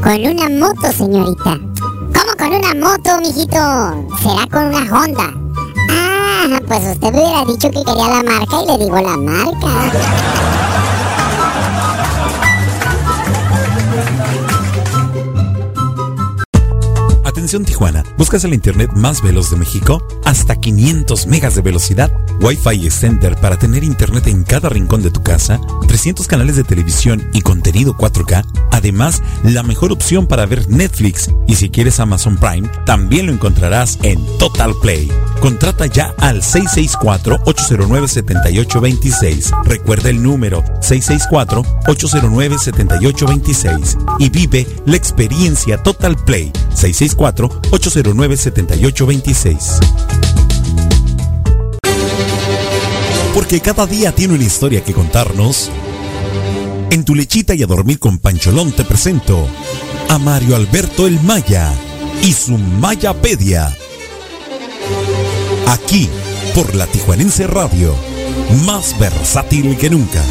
con una moto señorita. ¿Cómo con una moto, mijito? Será con una Honda. Ah, pues usted me hubiera dicho que quería la marca y le digo la marca.
Atención Tijuana, ¿buscas el internet más veloz de México? Hasta 500 megas de velocidad, Wi-Fi Extender para tener internet en cada rincón de tu casa, 300 canales de televisión y contenido 4K, además la mejor opción para ver Netflix y si quieres Amazon Prime, también lo encontrarás en Total Play. Contrata ya al 664-809-7826. Recuerda el número 664-809-7826 y vive la experiencia Total Play 664-809-7826. Porque cada día tiene una historia que contarnos. En tu lechita y a dormir con Pancholón te presento a Mario Alberto el Maya y su Mayapedia. Aquí, por la Tijuanense Radio, más versátil que nunca.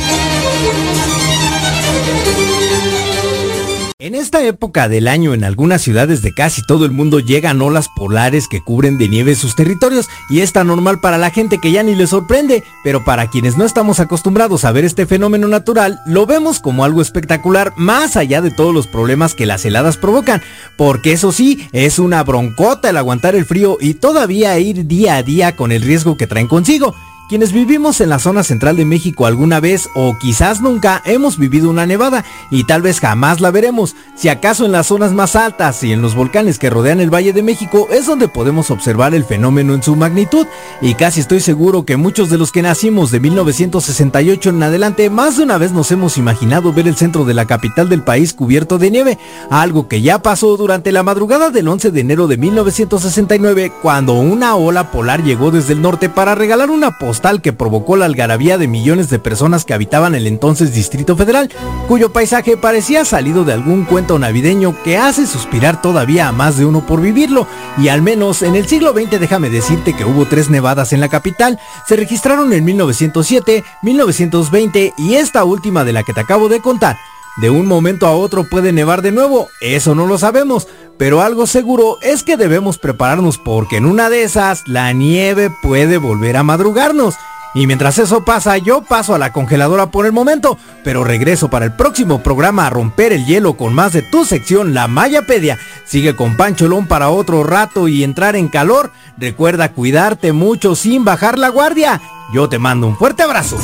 En esta época del año en algunas ciudades de casi todo el mundo llegan olas polares que cubren de nieve sus territorios y es tan normal para la gente que ya ni le sorprende, pero para quienes no estamos acostumbrados a ver este fenómeno natural, lo vemos como algo espectacular más allá de todos los problemas que las heladas provocan, porque eso sí, es una broncota el aguantar el frío y todavía ir día a día con el riesgo que traen consigo. Quienes vivimos en la zona central de México alguna vez o quizás nunca hemos vivido una nevada y tal vez jamás la veremos. Si acaso en las zonas más altas y en los volcanes que rodean el Valle de México es donde podemos observar el fenómeno en su magnitud y casi estoy seguro que muchos de los que nacimos de 1968 en adelante más de una vez nos hemos imaginado ver el centro de la capital del país cubierto de nieve, algo que ya pasó durante la madrugada del 11 de enero de 1969 cuando una ola polar llegó desde el norte para regalar una postal que provocó la algarabía de millones de personas que habitaban el entonces Distrito Federal, cuyo paisaje parecía salido de algún cuento navideño que hace suspirar todavía a más de uno por vivirlo, y al menos en el siglo XX déjame decirte que hubo tres nevadas en la capital, se registraron en 1907, 1920 y esta última de la que te acabo de contar. De un momento a otro puede nevar de nuevo, eso no lo sabemos, pero algo seguro es que debemos prepararnos porque en una de esas la nieve puede volver a madrugarnos. Y mientras eso pasa, yo paso a la congeladora por el momento, pero regreso para el próximo programa a romper el hielo con más de tu sección La Mayapedia. Sigue con Pancholón para otro rato y entrar en calor. Recuerda cuidarte mucho sin bajar la guardia. Yo te mando un fuerte abrazo.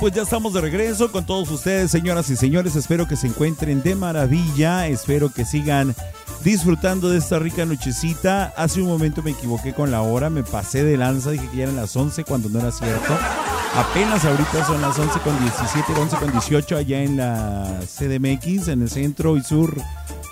Pues ya estamos de regreso con todos ustedes, señoras y señores. Espero que se encuentren de maravilla. Espero que sigan disfrutando de esta rica nochecita. Hace un momento me equivoqué con la hora, me pasé de lanza, dije que ya eran las 11 cuando no era cierto. Apenas ahorita son las 11 con 17, 11 con 18 allá en la CDMX, en el centro y sur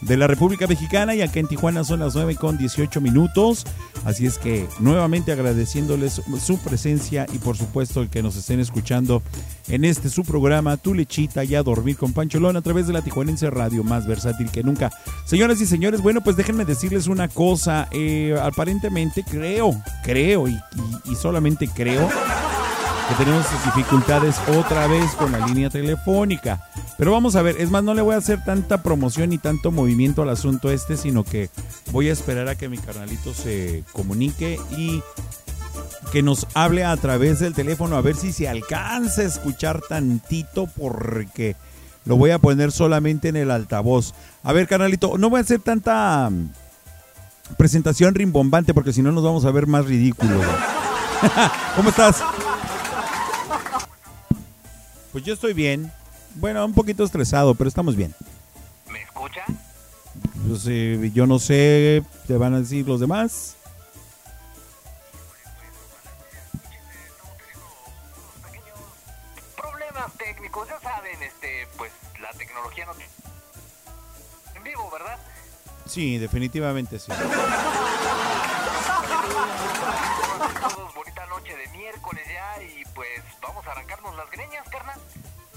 de la República Mexicana y acá en Tijuana son las 9 con 18 minutos. Así es que nuevamente agradeciéndoles su presencia y por supuesto el que nos estén escuchando en este su programa Tu Lechita y a Dormir con Pancholón a través de la Tijuanense Radio más versátil que nunca. Señoras y señores, bueno pues déjenme decirles una cosa. Eh, aparentemente creo, creo y, solamente creo que tenemos dificultades otra vez con la línea telefónica. Pero vamos a ver, es más, no le voy a hacer tanta promoción ni tanto movimiento al asunto este, sino que voy a esperar a que mi carnalito se comunique y que nos hable a través del teléfono a ver si se alcanza a escuchar tantito porque lo voy a poner solamente en el altavoz. A ver, carnalito, no voy a hacer tanta mm, presentación rimbombante porque si no nos vamos a ver más ridículos. ¿Cómo estás? Pues yo estoy bien. Bueno, un poquito estresado, pero estamos bien.
¿Me escucha?
Pues, eh, yo no sé, te van a decir los demás.
Problemas técnicos, ya saben, este, pues la tecnología no... En vivo, ¿verdad?
Sí, definitivamente sí.
Todos bonita noche de miércoles ya y pues vamos a arrancarnos las greñas.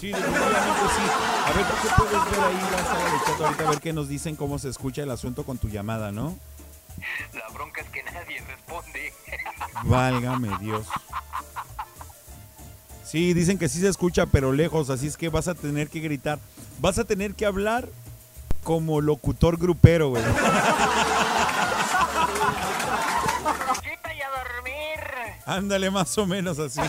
Sí, definitivamente sí. A ver, ¿tú qué puedes ver ahí la sala de chat ahorita? A ver qué nos dicen, cómo se escucha el asunto con tu llamada, ¿no?
La bronca es que nadie responde.
Válgame Dios. Sí, dicen que sí se escucha, pero lejos, así es que vas a tener que gritar. Vas a tener que hablar como locutor grupero, güey. Ándale, más o menos así.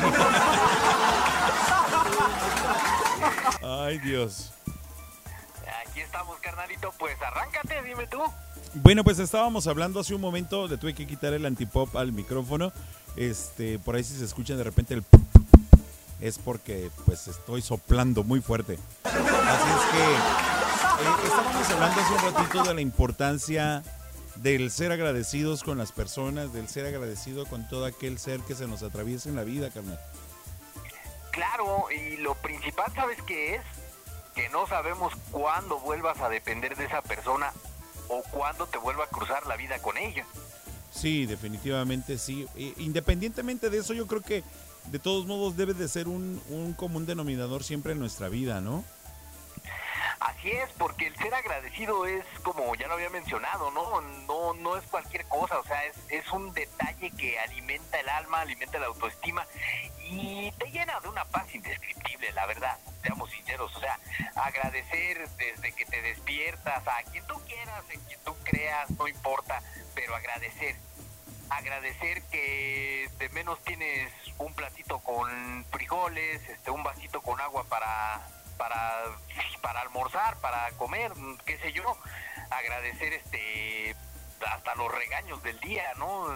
Ay, Dios.
Aquí estamos, carnalito. Pues arráncate, dime tú.
Bueno, pues estábamos hablando hace un momento, le tuve que quitar el antipop al micrófono. Este, por ahí si se escucha de repente el es porque pues estoy soplando muy fuerte. Así es que eh, estábamos hablando hace un ratito de la importancia del ser agradecidos con las personas, del ser agradecido con todo aquel ser que se nos atraviesa en la vida, carnal.
Claro, y lo principal, ¿sabes qué es? Que no sabemos cuándo vuelvas a depender de esa persona o cuándo te vuelva a cruzar la vida con ella.
Sí, definitivamente sí. E- Independientemente de eso, yo creo que de todos modos debe de ser un, un común denominador siempre en nuestra vida, ¿no?
Así es, porque el ser agradecido es, como ya lo había mencionado, ¿no? No, no es cualquier cosa, o sea, es, es un detalle que alimenta el alma, alimenta la autoestima y te llena de una paz indescriptible, la verdad, seamos sinceros, o sea, agradecer desde que te despiertas a quien tú quieras, en quien tú creas, no importa, pero agradecer. Agradecer que de menos tienes un platito con frijoles, este, un vasito con agua para para para almorzar, para comer, qué sé yo, agradecer este hasta los regaños del día, ¿no?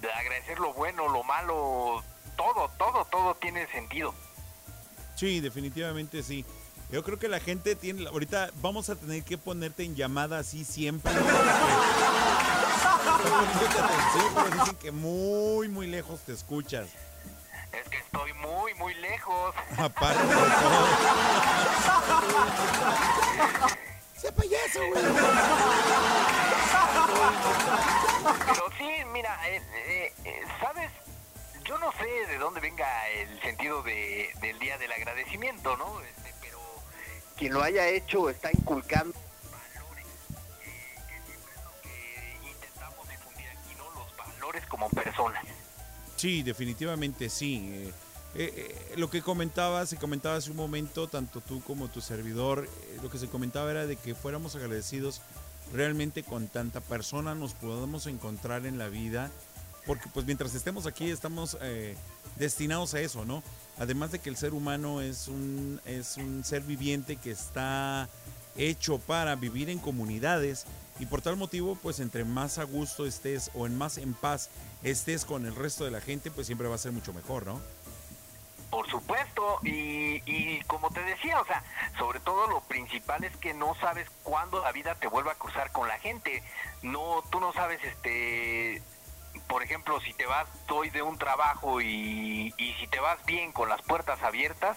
De agradecer lo bueno, lo malo, todo, todo, todo tiene sentido.
Sí, definitivamente sí. Yo creo que la gente tiene, ahorita vamos a tener que ponerte en llamada así siempre. Porque dicen que muy, muy lejos te escuchas.
Es que estoy muy, muy lejos.
Aparte de todo.
¡Sé payaso, güey! Pero sí, mira, eh, eh, eh, ¿sabes? Yo no sé de dónde venga el sentido de, del Día del Agradecimiento, ¿no? Este, pero quien lo haya hecho está inculcando valores, que siempre es lo que intentamos difundir aquí, ¿no? Los valores como personas.
Sí, definitivamente sí. Eh, eh, eh, lo que comentabas, se comentaba hace un momento, tanto tú como tu servidor, lo que se comentaba era de que fuéramos agradecidos realmente con tanta persona nos podamos encontrar en la vida, porque pues mientras estemos aquí estamos destinados a eso, ¿no? Además de que el ser humano es un, es un ser viviente que está hecho para vivir en comunidades y por tal motivo, pues entre más a gusto estés o en más en paz estés con el resto de la gente, pues siempre va a ser mucho mejor, ¿no?
Por supuesto, y, y como te decía, o sea, sobre todo lo principal es que no sabes cuándo la vida te vuelva a cruzar con la gente. No, tú no sabes, este, por ejemplo, si te vas hoy de un trabajo y, y si te vas bien con las puertas abiertas,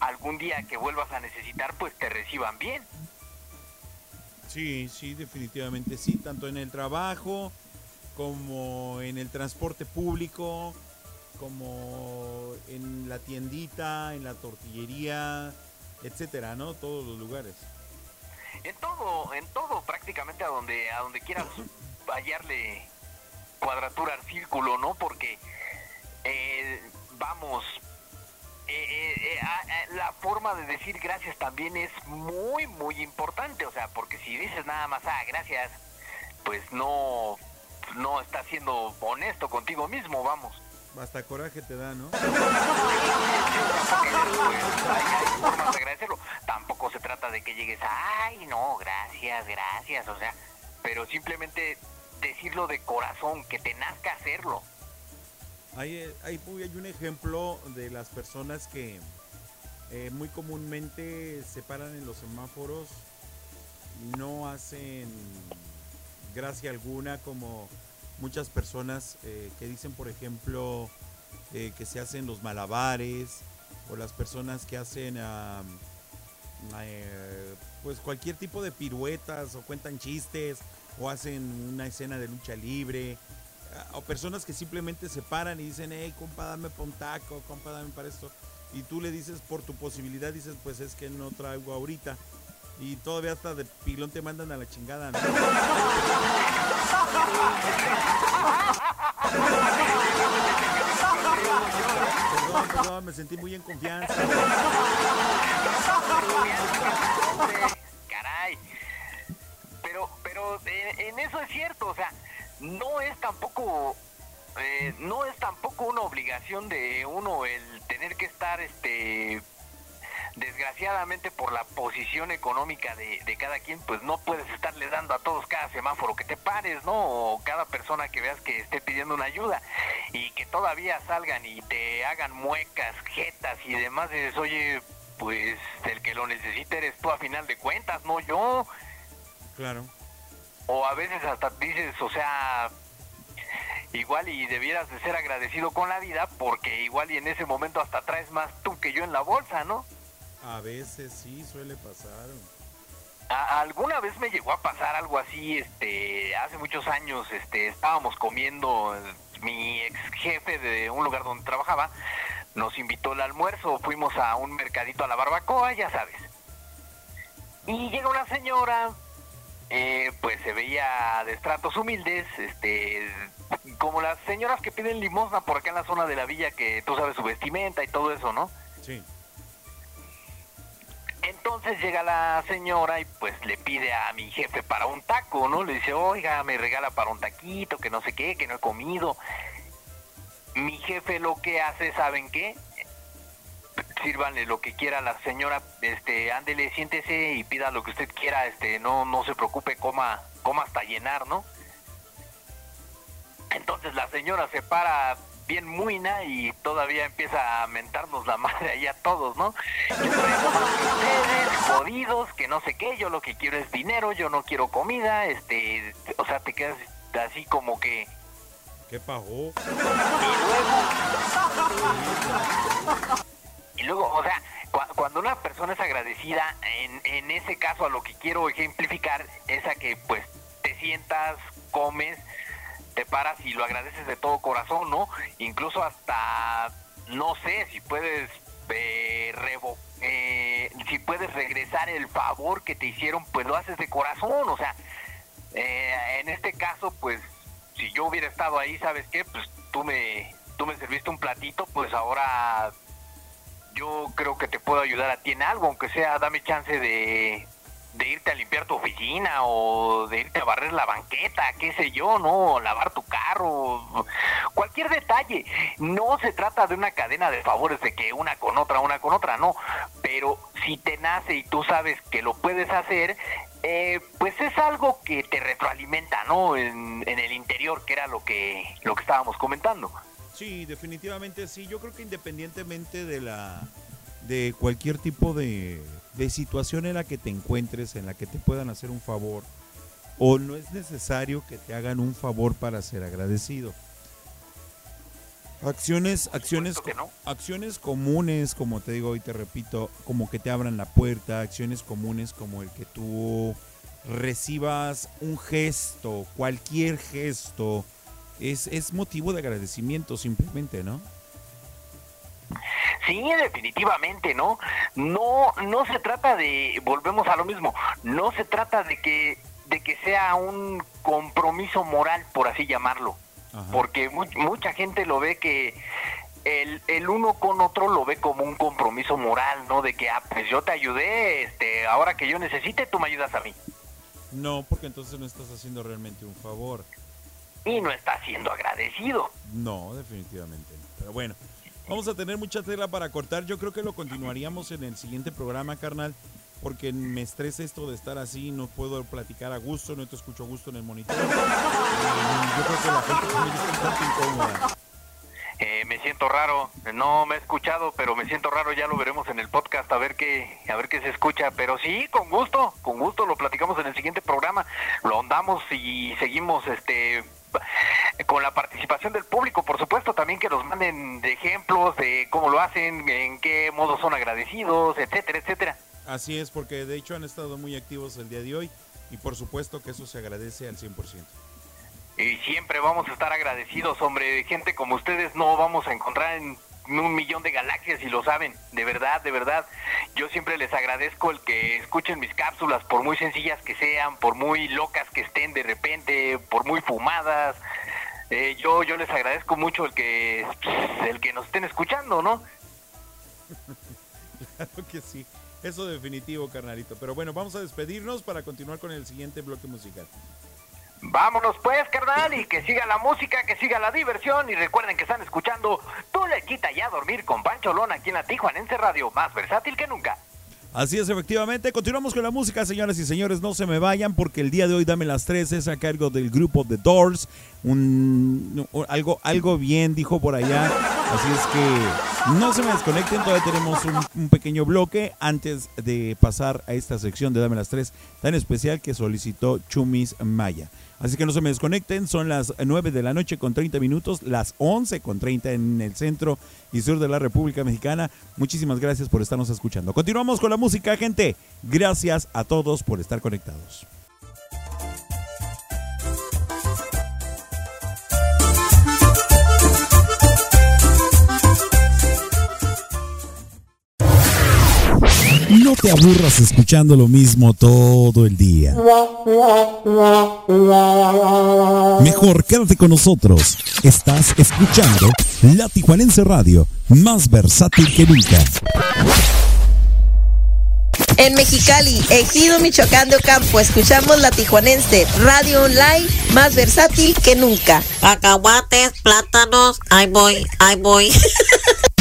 algún día que vuelvas a necesitar, pues te reciban bien.
Sí, sí, definitivamente sí, tanto en el trabajo como en el transporte público, como en la tiendita, en la tortillería, etcétera, ¿no? Todos los lugares.
En todo, en todo, prácticamente a donde, a donde quieras hallarle cuadratura al círculo, ¿no? Porque, eh, vamos, eh, eh, ah, eh, la forma de decir gracias también es muy, muy importante. O sea, porque si dices nada más, ah, gracias, pues no, no estás siendo honesto contigo mismo, vamos.
Hasta coraje te da, ¿no?
hay formas de agradecerlo. Tampoco se trata de que llegues, ay, no, gracias, gracias, o sea, pero simplemente decirlo de corazón, que te nazca hacerlo.
Eh, hay, un ejemplo de las personas que eh, muy comúnmente se paran en los semáforos no hacen gracia alguna como muchas personas eh, que dicen, por ejemplo, eh, que se hacen los malabares o las personas que hacen ah, eh, pues cualquier tipo de piruetas o cuentan chistes o hacen una escena de lucha libre o personas que simplemente se paran y dicen, hey, compa, dame pa' un taco, compa, dame para esto. Y tú le dices por tu posibilidad, dices, pues es que no traigo ahorita. Y todavía hasta de pilón te mandan a la chingada, ¿no? Perdón, perdón, me sentí muy en confianza.
Caray. Pero, pero en, en eso es cierto, o sea, no es tampoco, eh, no es tampoco una obligación de uno el tener que estar, este, desgraciadamente por la posición económica de, de cada quien, pues no puedes estarle dando a todos cada semáforo que te pares, ¿no? O cada persona que veas que esté pidiendo una ayuda y que todavía salgan y te hagan muecas, jetas y demás, dices, oye, pues el que lo necesita eres tú a final de cuentas, no yo.
Claro.
O a veces hasta dices, o sea, igual y debieras de ser agradecido con la vida porque igual y en ese momento hasta traes más tú que yo en la bolsa, ¿no?
A veces sí suele pasar.
A- alguna vez me llegó a pasar algo así, este, hace muchos años, este, estábamos comiendo, mi ex jefe de un lugar donde trabajaba nos invitó al almuerzo, fuimos a un mercadito a la barbacoa, ya sabes. Y llega una señora, eh, pues se veía de estratos humildes, este, como las señoras que piden limosna por acá en la zona de la villa, que tú sabes su vestimenta y todo eso, ¿no?
Sí.
Entonces llega la señora y pues le pide a mi jefe para un taco, ¿no? Le dice, oiga, me regala para un taquito, que no sé qué, que no he comido. Mi jefe lo que hace, ¿saben qué? Sírvanle lo que quiera a la señora, este, ándele, siéntese y pida lo que usted quiera, este, no, no se preocupe, coma, coma hasta llenar, ¿no? Entonces la señora se para bien muina y todavía empieza a mentarnos la madre ahí a todos, ¿no? Yo ustedes, jodidos, que no sé qué, yo lo que quiero es dinero, yo no quiero comida, este, o sea, te quedas así como que...
¿Qué pagó?
Y luego, o sea, cua- cuando una persona es agradecida, en, en ese caso a lo que quiero ejemplificar es a que pues te sientas, comes, te paras y lo agradeces de todo corazón, ¿no? Incluso hasta, no sé, si puedes eh, revo- eh, si puedes regresar el favor que te hicieron, pues lo haces de corazón, o sea, eh, en este caso, pues, si yo hubiera estado ahí, ¿sabes qué? Pues tú me, tú me serviste un platito, pues ahora yo creo que te puedo ayudar a ti en algo, aunque sea dame chance de, irte a limpiar tu oficina o de irte a barrer la banqueta, qué sé yo, ¿no? Lavar tu carro, cualquier detalle. No se trata de una cadena de favores de que una con otra, una con otra, no. Pero si te nace y tú sabes que lo puedes hacer, eh, pues es algo que te retroalimenta, ¿no? En, en el interior, que era lo que, lo que estábamos comentando.
Sí, definitivamente sí. Yo creo que independientemente de la de cualquier tipo de, de situación en la que te encuentres, en la que te puedan hacer un favor, o no es necesario que te hagan un favor para ser agradecido. Acciones, acciones, acciones comunes, como te digo y te repito, como que te abran la puerta, acciones comunes como el que tú recibas un gesto, cualquier gesto, es, es motivo de agradecimiento simplemente, ¿no?
Sí, definitivamente, ¿no? No, no se trata de, volvemos a lo mismo, no se trata de que, de que sea un compromiso moral, por así llamarlo, porque mu- mucha gente lo ve que, el, el uno con otro lo ve como un compromiso moral, ¿no? De que, ah, pues yo te ayudé, este, ahora que yo necesite, tú me ayudas a mí.
No, porque entonces no estás haciendo realmente un favor.
Y no estás siendo agradecido.
No, definitivamente no. Pero bueno, vamos a tener mucha tela para cortar. Yo creo que lo continuaríamos en el siguiente programa, carnal, porque me estresa esto de estar así, no puedo platicar a gusto, no te escucho a gusto en el monitor. Yo creo que la gente está un tanto incómoda.
Eh, me siento raro, no me he escuchado, pero me siento raro, ya lo veremos en el podcast a ver qué, a ver qué se escucha, pero sí, con gusto, con gusto lo platicamos en el siguiente programa, lo ahondamos y seguimos este con la participación del público, por supuesto, también que nos manden de ejemplos de cómo lo hacen, en qué modo son agradecidos, etcétera, etcétera.
Así es, porque de hecho han estado muy activos el día de hoy y por supuesto que eso se agradece al 100%.
Y siempre vamos a estar agradecidos, hombre. Gente como ustedes no vamos a encontrar en un millón de galaxias y lo saben. De verdad, de verdad. Yo siempre les agradezco el que escuchen mis cápsulas, por muy sencillas que sean, por muy locas que estén de repente, por muy fumadas. Eh, yo, yo les agradezco mucho el que, el que nos estén escuchando, ¿no?
Claro que sí. Eso definitivo, carnalito. Pero bueno, vamos a despedirnos para continuar con el siguiente bloque musical.
Vámonos pues, carnal, y que siga la música, que siga la diversión. Y recuerden que están escuchando Tú ya a dormir con Pancho Lona aquí en la Radio, más versátil que nunca.
Así es, efectivamente. Continuamos con la música, señoras y señores. No se me vayan porque el día de hoy Dame las tres es a cargo del grupo The Doors. Un, algo, algo bien, dijo por allá. Así es que no se me desconecten. Todavía tenemos un pequeño bloque antes de pasar a esta sección de Dame las tres tan especial que solicitó Chumis Maya. Así que no se me desconecten, son las 9 de la noche con 30 minutos, las 11 con 30 en el centro y sur de la República Mexicana. Muchísimas gracias por estarnos escuchando. Continuamos con la música, gente. Gracias a todos por estar conectados. No te aburras escuchando lo mismo todo el día. Mejor quédate con nosotros. Estás escuchando La Tijuanense Radio, más versátil que nunca.
En Mexicali, Ejido Michoacán de Ocampo, escuchamos la tijuanense radio online más versátil que nunca.
Cacahuates, plátanos, ahí voy, ahí voy.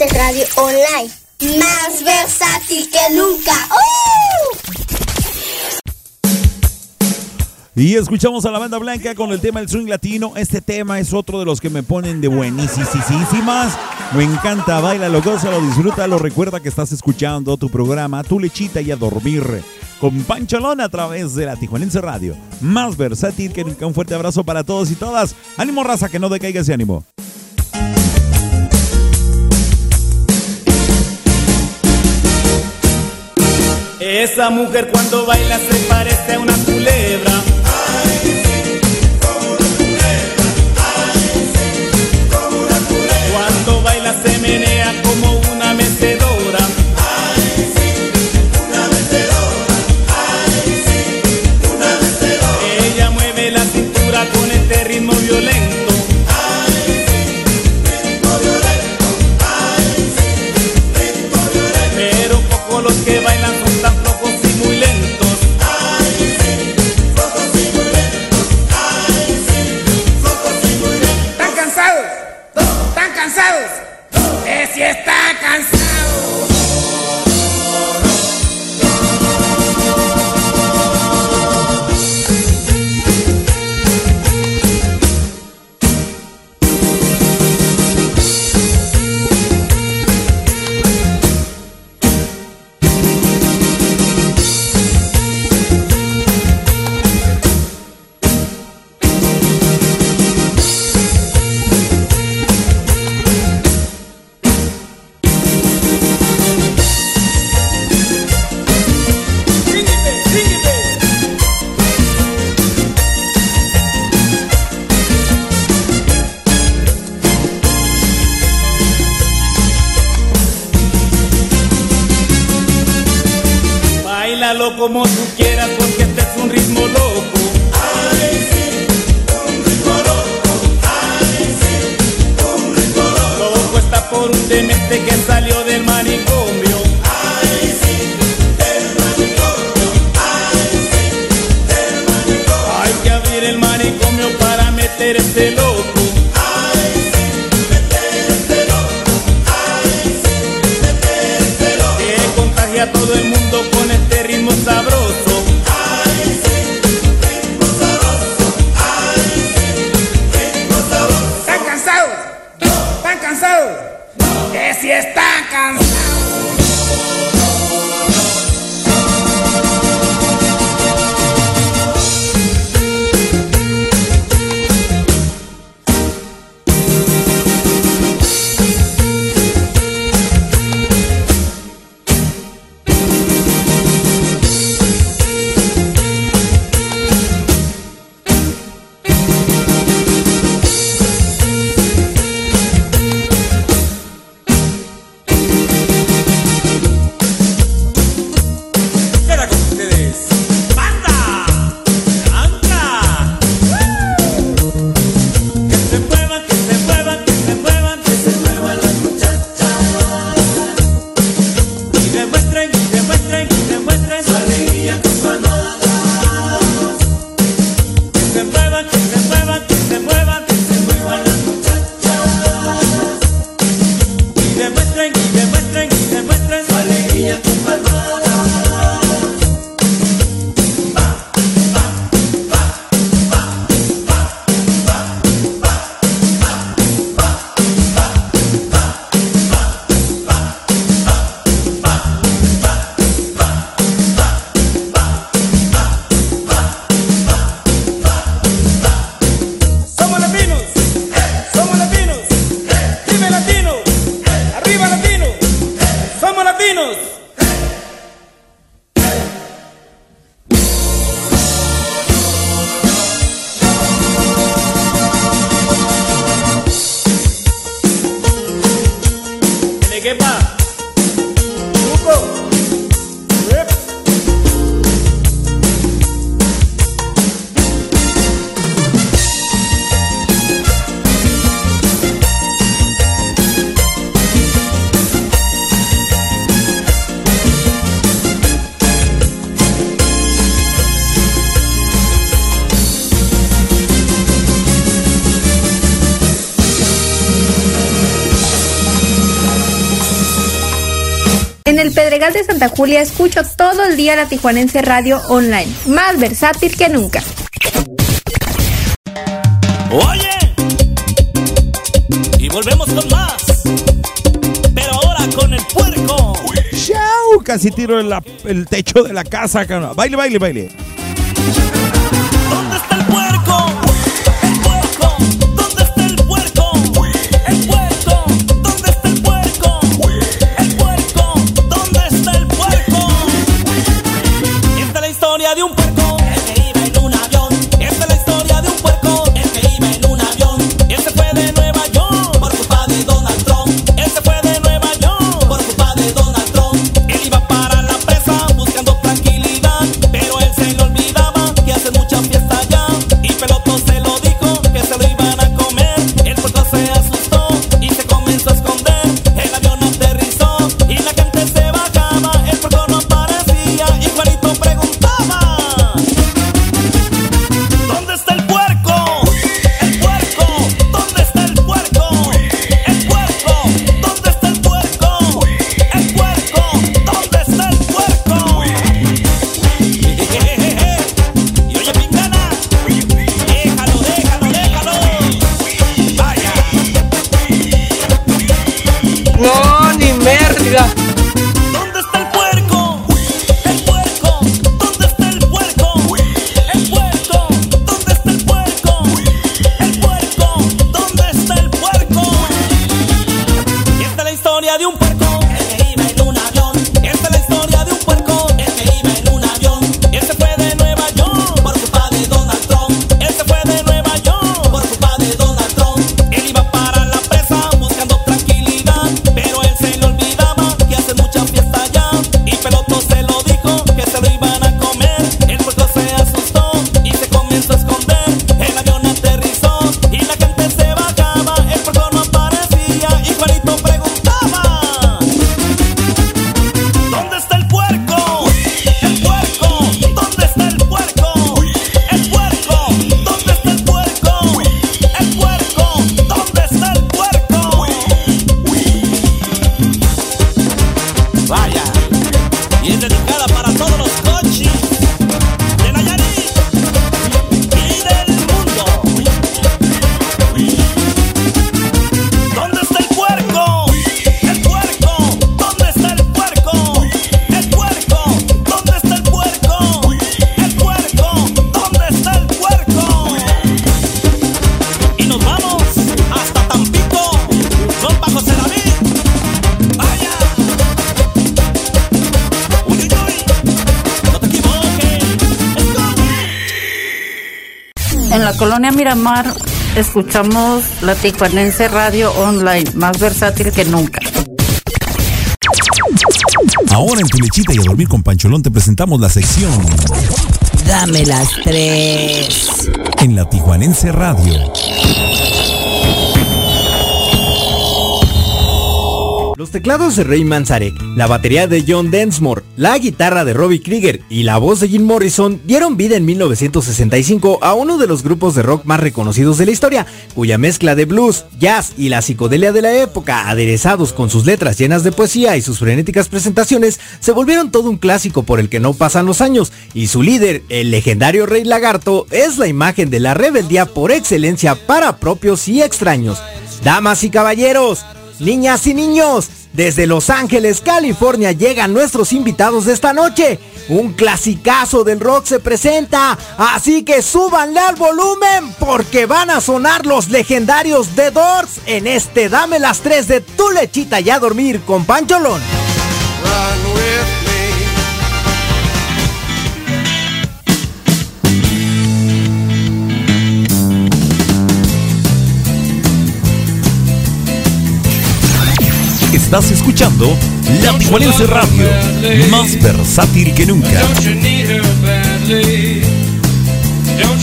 Radio Online. Más versátil que nunca. ¡Uh!
Y escuchamos a la banda blanca con el tema del swing latino. Este tema es otro de los que me ponen de buenísimas. Me encanta, bailalo, gózalo, disfrútalo. Recuerda que estás escuchando tu programa, tu lechita y a dormir. Con Pancholón a través de la Tijuanense Radio. Más versátil que nunca. Un fuerte abrazo para todos y todas. Ánimo, raza, que no decaiga ese ánimo.
Esa mujer cuando baila se parece a una culebra. Quepa.
En Pedregal de Santa Julia escucho todo el día la Tijuanense Radio Online, más versátil que nunca.
Oye, y volvemos con más. Pero ahora con el puerco.
¡Chau! Casi tiro el, el techo de la casa. Baile, baile, baile.
Miramar escuchamos la Tijuanense Radio Online, más versátil que nunca.
Ahora en tu lechita y a dormir con Pancholón te presentamos la sección
Dame las tres.
en la Tijuanense Radio.
Teclados de Ray Manzarek, la batería de John Densmore, la guitarra de Robbie Krieger y la voz de Jim Morrison dieron vida en 1965 a uno de los grupos de rock más reconocidos de la historia, cuya mezcla de blues, jazz y la psicodelia de la época, aderezados con sus letras llenas de poesía y sus frenéticas presentaciones, se volvieron todo un clásico por el que no pasan los años, y su líder, el legendario Rey Lagarto, es la imagen de la rebeldía por excelencia para propios y extraños. Damas y caballeros, Niñas y niños, desde Los Ángeles, California llegan nuestros invitados de esta noche. Un clasicazo del rock se presenta, así que súbanle al volumen porque van a sonar los legendarios The Doors en este Dame las 3 de tu lechita y a dormir con Pancholón.
Estás escuchando La Tijuanense Radio, más versátil que nunca.
Don't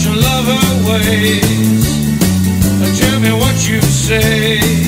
you love her ways? Tell me what you say.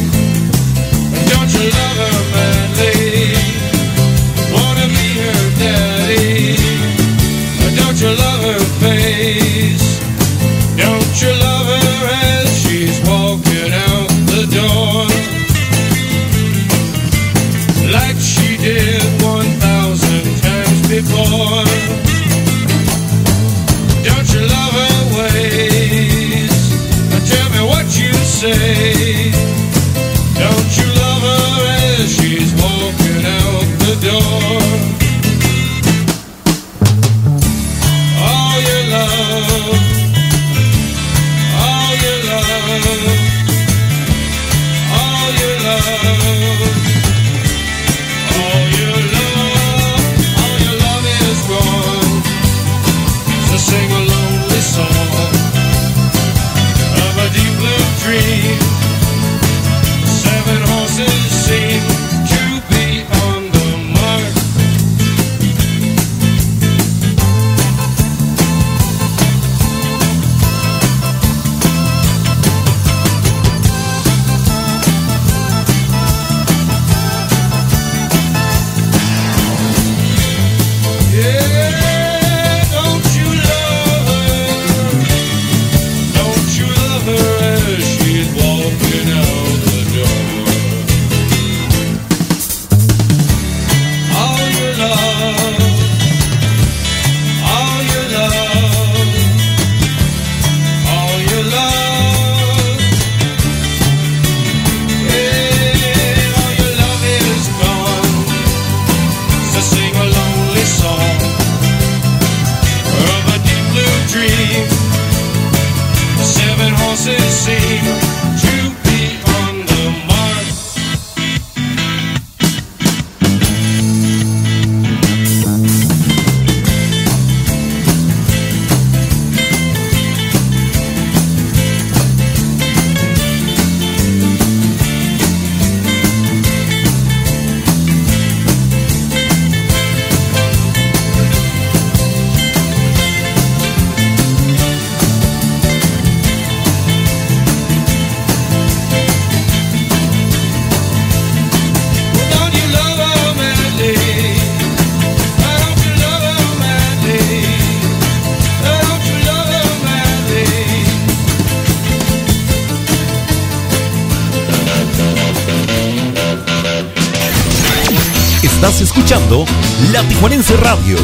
escuchando La Tijuanense Radio,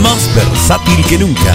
más versátil que nunca.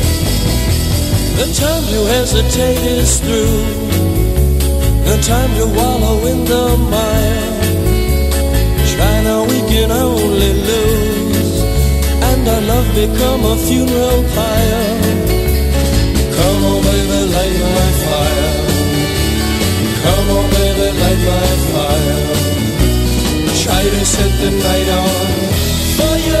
The time to hesitate is through. The time to wallow in the mire. Now, we can only lose. And our love become a funeral pyre. Come on, baby, light my fire. Come on, baby, light my fire. Try to set the night on fire.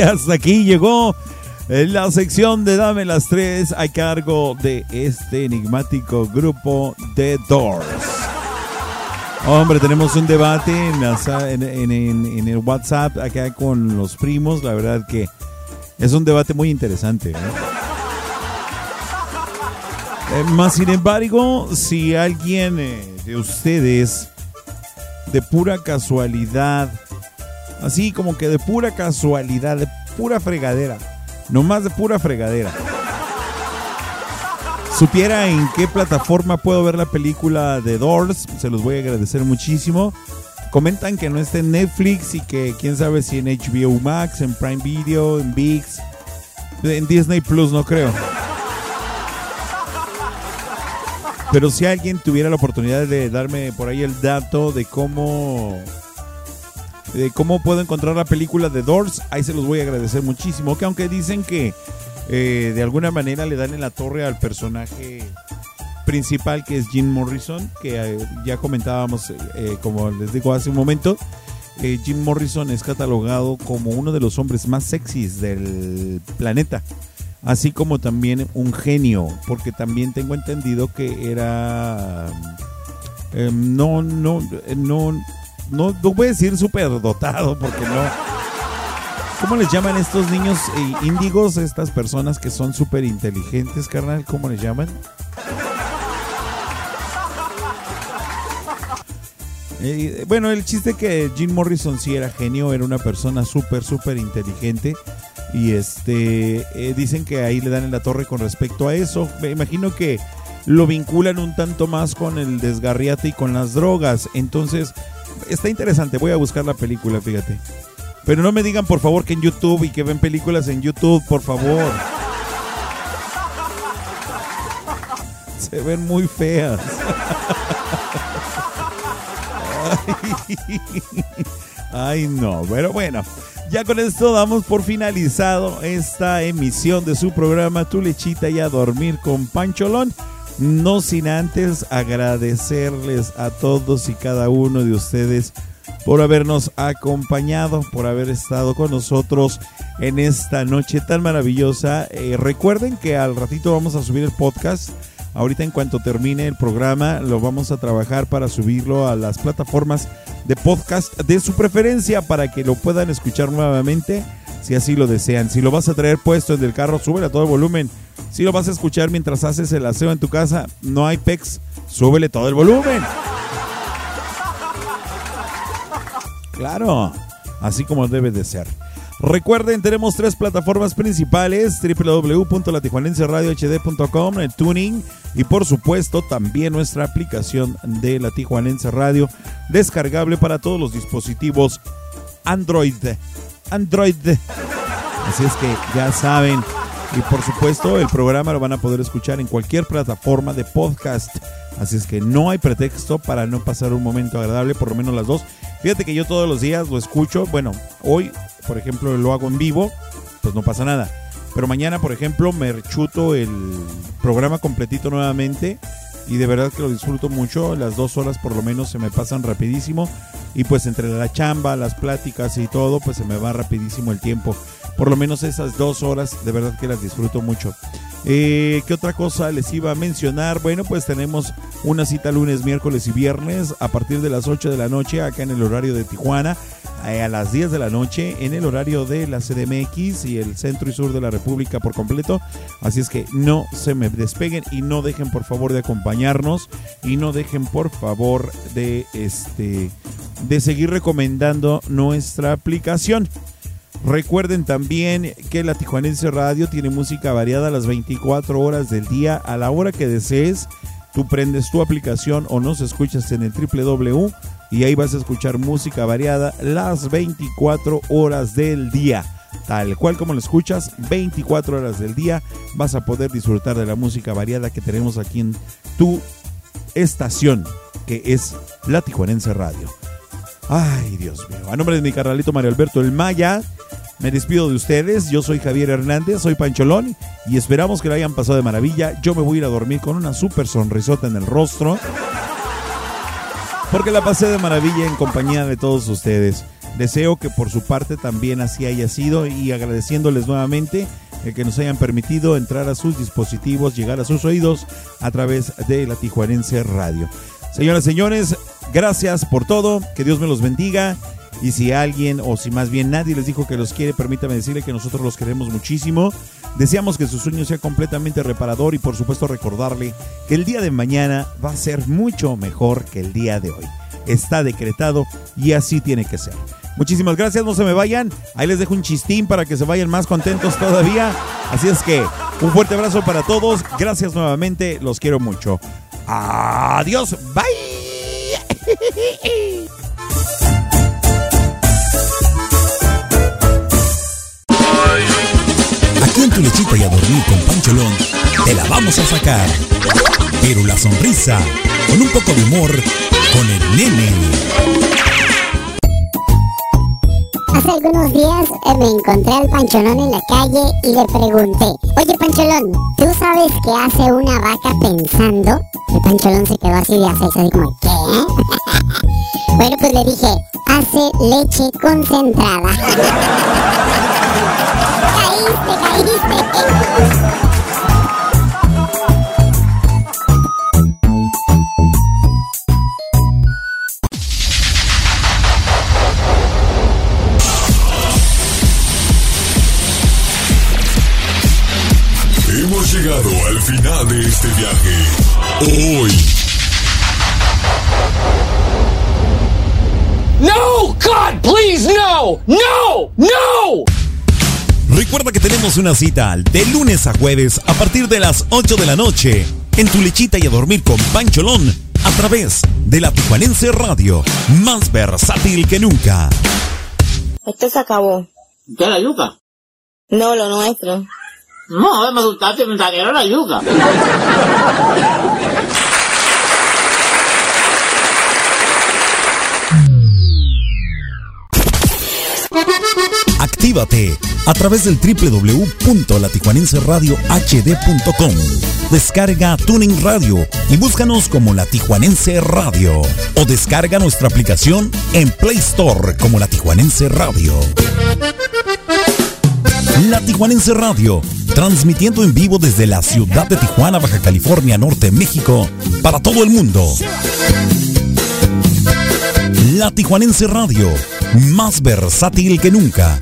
Hasta aquí llegó eh, la sección de Dame las Tres a cargo de este enigmático grupo The Doors. Hombre, tenemos un debate en el WhatsApp acá con los primos. La verdad que es un debate muy interesante. ¿no? Eh, más sin embargo, si alguien eh, de ustedes de pura casualidad, así como que de pura casualidad, de pura fregadera, nomás de pura fregadera, supiera en qué plataforma puedo ver la película de Doors, se los voy a agradecer muchísimo. Comentan que no está en Netflix y que quién sabe si en HBO Max, en Prime Video, en VIX, en Disney Plus, no creo. Pero si alguien tuviera la oportunidad de darme por ahí el dato de cómo cómo puedo encontrar la película de Doors, ahí se los voy a agradecer muchísimo. Que aunque dicen que eh, de alguna manera le dan en la torre al personaje principal que es Jim Morrison, que eh, ya comentábamos, eh, como les digo hace un momento, Jim Morrison es catalogado como uno de los hombres más sexys del planeta así como también un genio, porque también tengo entendido que era no, no, no, no, no voy a decir superdotado, porque no. ¿Cómo les llaman estos niños eh, índigos, estas personas que son súper inteligentes, carnal? ¿Cómo les llaman? Eh, bueno, el chiste que Jim Morrison sí era genio, era una persona súper, súper inteligente. Y este eh, dicen que ahí le dan en la torre con respecto a eso. Me imagino que lo vinculan un tanto más con el desgarriate y con las drogas. Entonces, está interesante. Voy a buscar la película, fíjate. Pero no me digan, por favor, que en YouTube y que ven películas en YouTube, por favor. Se ven muy feas. Ay, no, pero bueno. Ya con esto damos por finalizado esta emisión de su programa Tu lechita y a dormir con Pancholón. No sin antes agradecerles a todos y cada uno de ustedes por habernos acompañado, por haber estado con nosotros en esta noche tan maravillosa. Eh, recuerden que al ratito vamos a subir el podcast. Ahorita en cuanto termine el programa lo vamos a trabajar para subirlo a las plataformas de podcast de su preferencia para que lo puedan escuchar nuevamente si así lo desean. Si lo vas a traer puesto en el carro, súbele a todo el volumen. Si lo vas a escuchar mientras haces el aseo en tu casa, no hay pex, súbele todo el volumen. Claro, así como debe de ser. Recuerden, tenemos tres plataformas principales, www.latijuanenseradiohd.com, el tuning y por supuesto también nuestra aplicación de La Tijuanense Radio, descargable para todos los dispositivos Android. Android. Así es que ya saben. Y por supuesto, el programa lo van a poder escuchar en cualquier plataforma de podcast. Así es que no hay pretexto para no pasar un momento agradable, por lo menos las dos. Fíjate que yo todos los días lo escucho. Bueno, hoy, por ejemplo, lo hago en vivo, pues no pasa nada. Pero mañana, por ejemplo, me chuto el programa completito nuevamente y de verdad que lo disfruto mucho. Las dos horas por lo menos se me pasan rapidísimo y pues entre la chamba, las pláticas y todo, pues se me va rapidísimo el tiempo. Por lo menos esas dos horas de verdad que las disfruto mucho. Eh, ¿Qué otra cosa les iba a mencionar? Bueno, pues tenemos una cita lunes, miércoles y viernes a partir de las 8 de la noche acá en el horario de Tijuana, eh, a las 10 de la noche en el horario de la CDMX y el centro y sur de la República por completo. Así es que no se me despeguen y no dejen por favor de y no dejen por favor de este de seguir recomendando nuestra aplicación. Recuerden también que la Tijuanense Radio tiene música variada las 24 horas del día, a la hora que desees. Tú prendes tu aplicación o nos escuchas en el www y ahí vas a escuchar música variada las 24 horas del día. Tal cual como lo escuchas, 24 horas del día vas a poder disfrutar de la música variada que tenemos aquí en tu estación, que es la Tijuanense Radio. Ay, Dios mío. A nombre de mi carnalito Mario Alberto El Maya, me despido de ustedes. Yo soy Javier Hernández, soy Pancholón y esperamos que lo hayan pasado de maravilla. Yo me voy a ir a dormir con una súper sonrisota en el rostro. Porque la pasé de maravilla en compañía de todos ustedes. Deseo que por su parte también así haya sido y agradeciéndoles nuevamente el que nos hayan permitido entrar a sus dispositivos, llegar a sus oídos a través de la Tijuanense Radio. Señoras y señores, gracias por todo, que Dios me los bendiga. Y si alguien, o si más bien nadie les dijo que los quiere, permítame decirle que nosotros los queremos muchísimo. Deseamos que su sueño sea completamente reparador y por supuesto recordarle que el día de mañana va a ser mucho mejor que el día de hoy. Está decretado y así tiene que ser. Muchísimas gracias, no se me vayan. Ahí les dejo un chistín para que se vayan más contentos todavía. Así es que un fuerte abrazo para todos. Gracias nuevamente, los quiero mucho. Adiós, bye.
Aquí en tu lechita y a dormir con Pancholón, te la vamos a sacar. Pero la sonrisa, con un poco de humor, con el nene.
Hace algunos días eh, me encontré al Pancholón en la calle y le pregunté, oye Pancholón, ¿tú sabes qué hace una vaca pensando? El Pancholón se quedó así de acecho, así como, ¿qué? bueno, pues le dije, hace leche concentrada. caíste, caíste.
final de este viaje. Hoy.
No! God, please, no! No! No!
Recuerda que tenemos una cita de lunes a jueves a partir de las 8 de la noche en tu lechita y a dormir con Pancholón a través de la Tijuanense Radio, más versátil que nunca.
Esto se acabó.
¿Qué la yuca?
No, lo nuestro.
No, me gustaste, me salieron la yuca.
Actívate a través del www.latijuanenseradiohd.com. Descarga Tuning Radio y búscanos como La Tijuanense Radio. O descarga nuestra aplicación en Play Store como La Tijuanense Radio. La Tijuanense Radio, transmitiendo en vivo desde la ciudad de Tijuana, Baja California, Norte, México, para todo el mundo. La Tijuanense Radio, más versátil que nunca.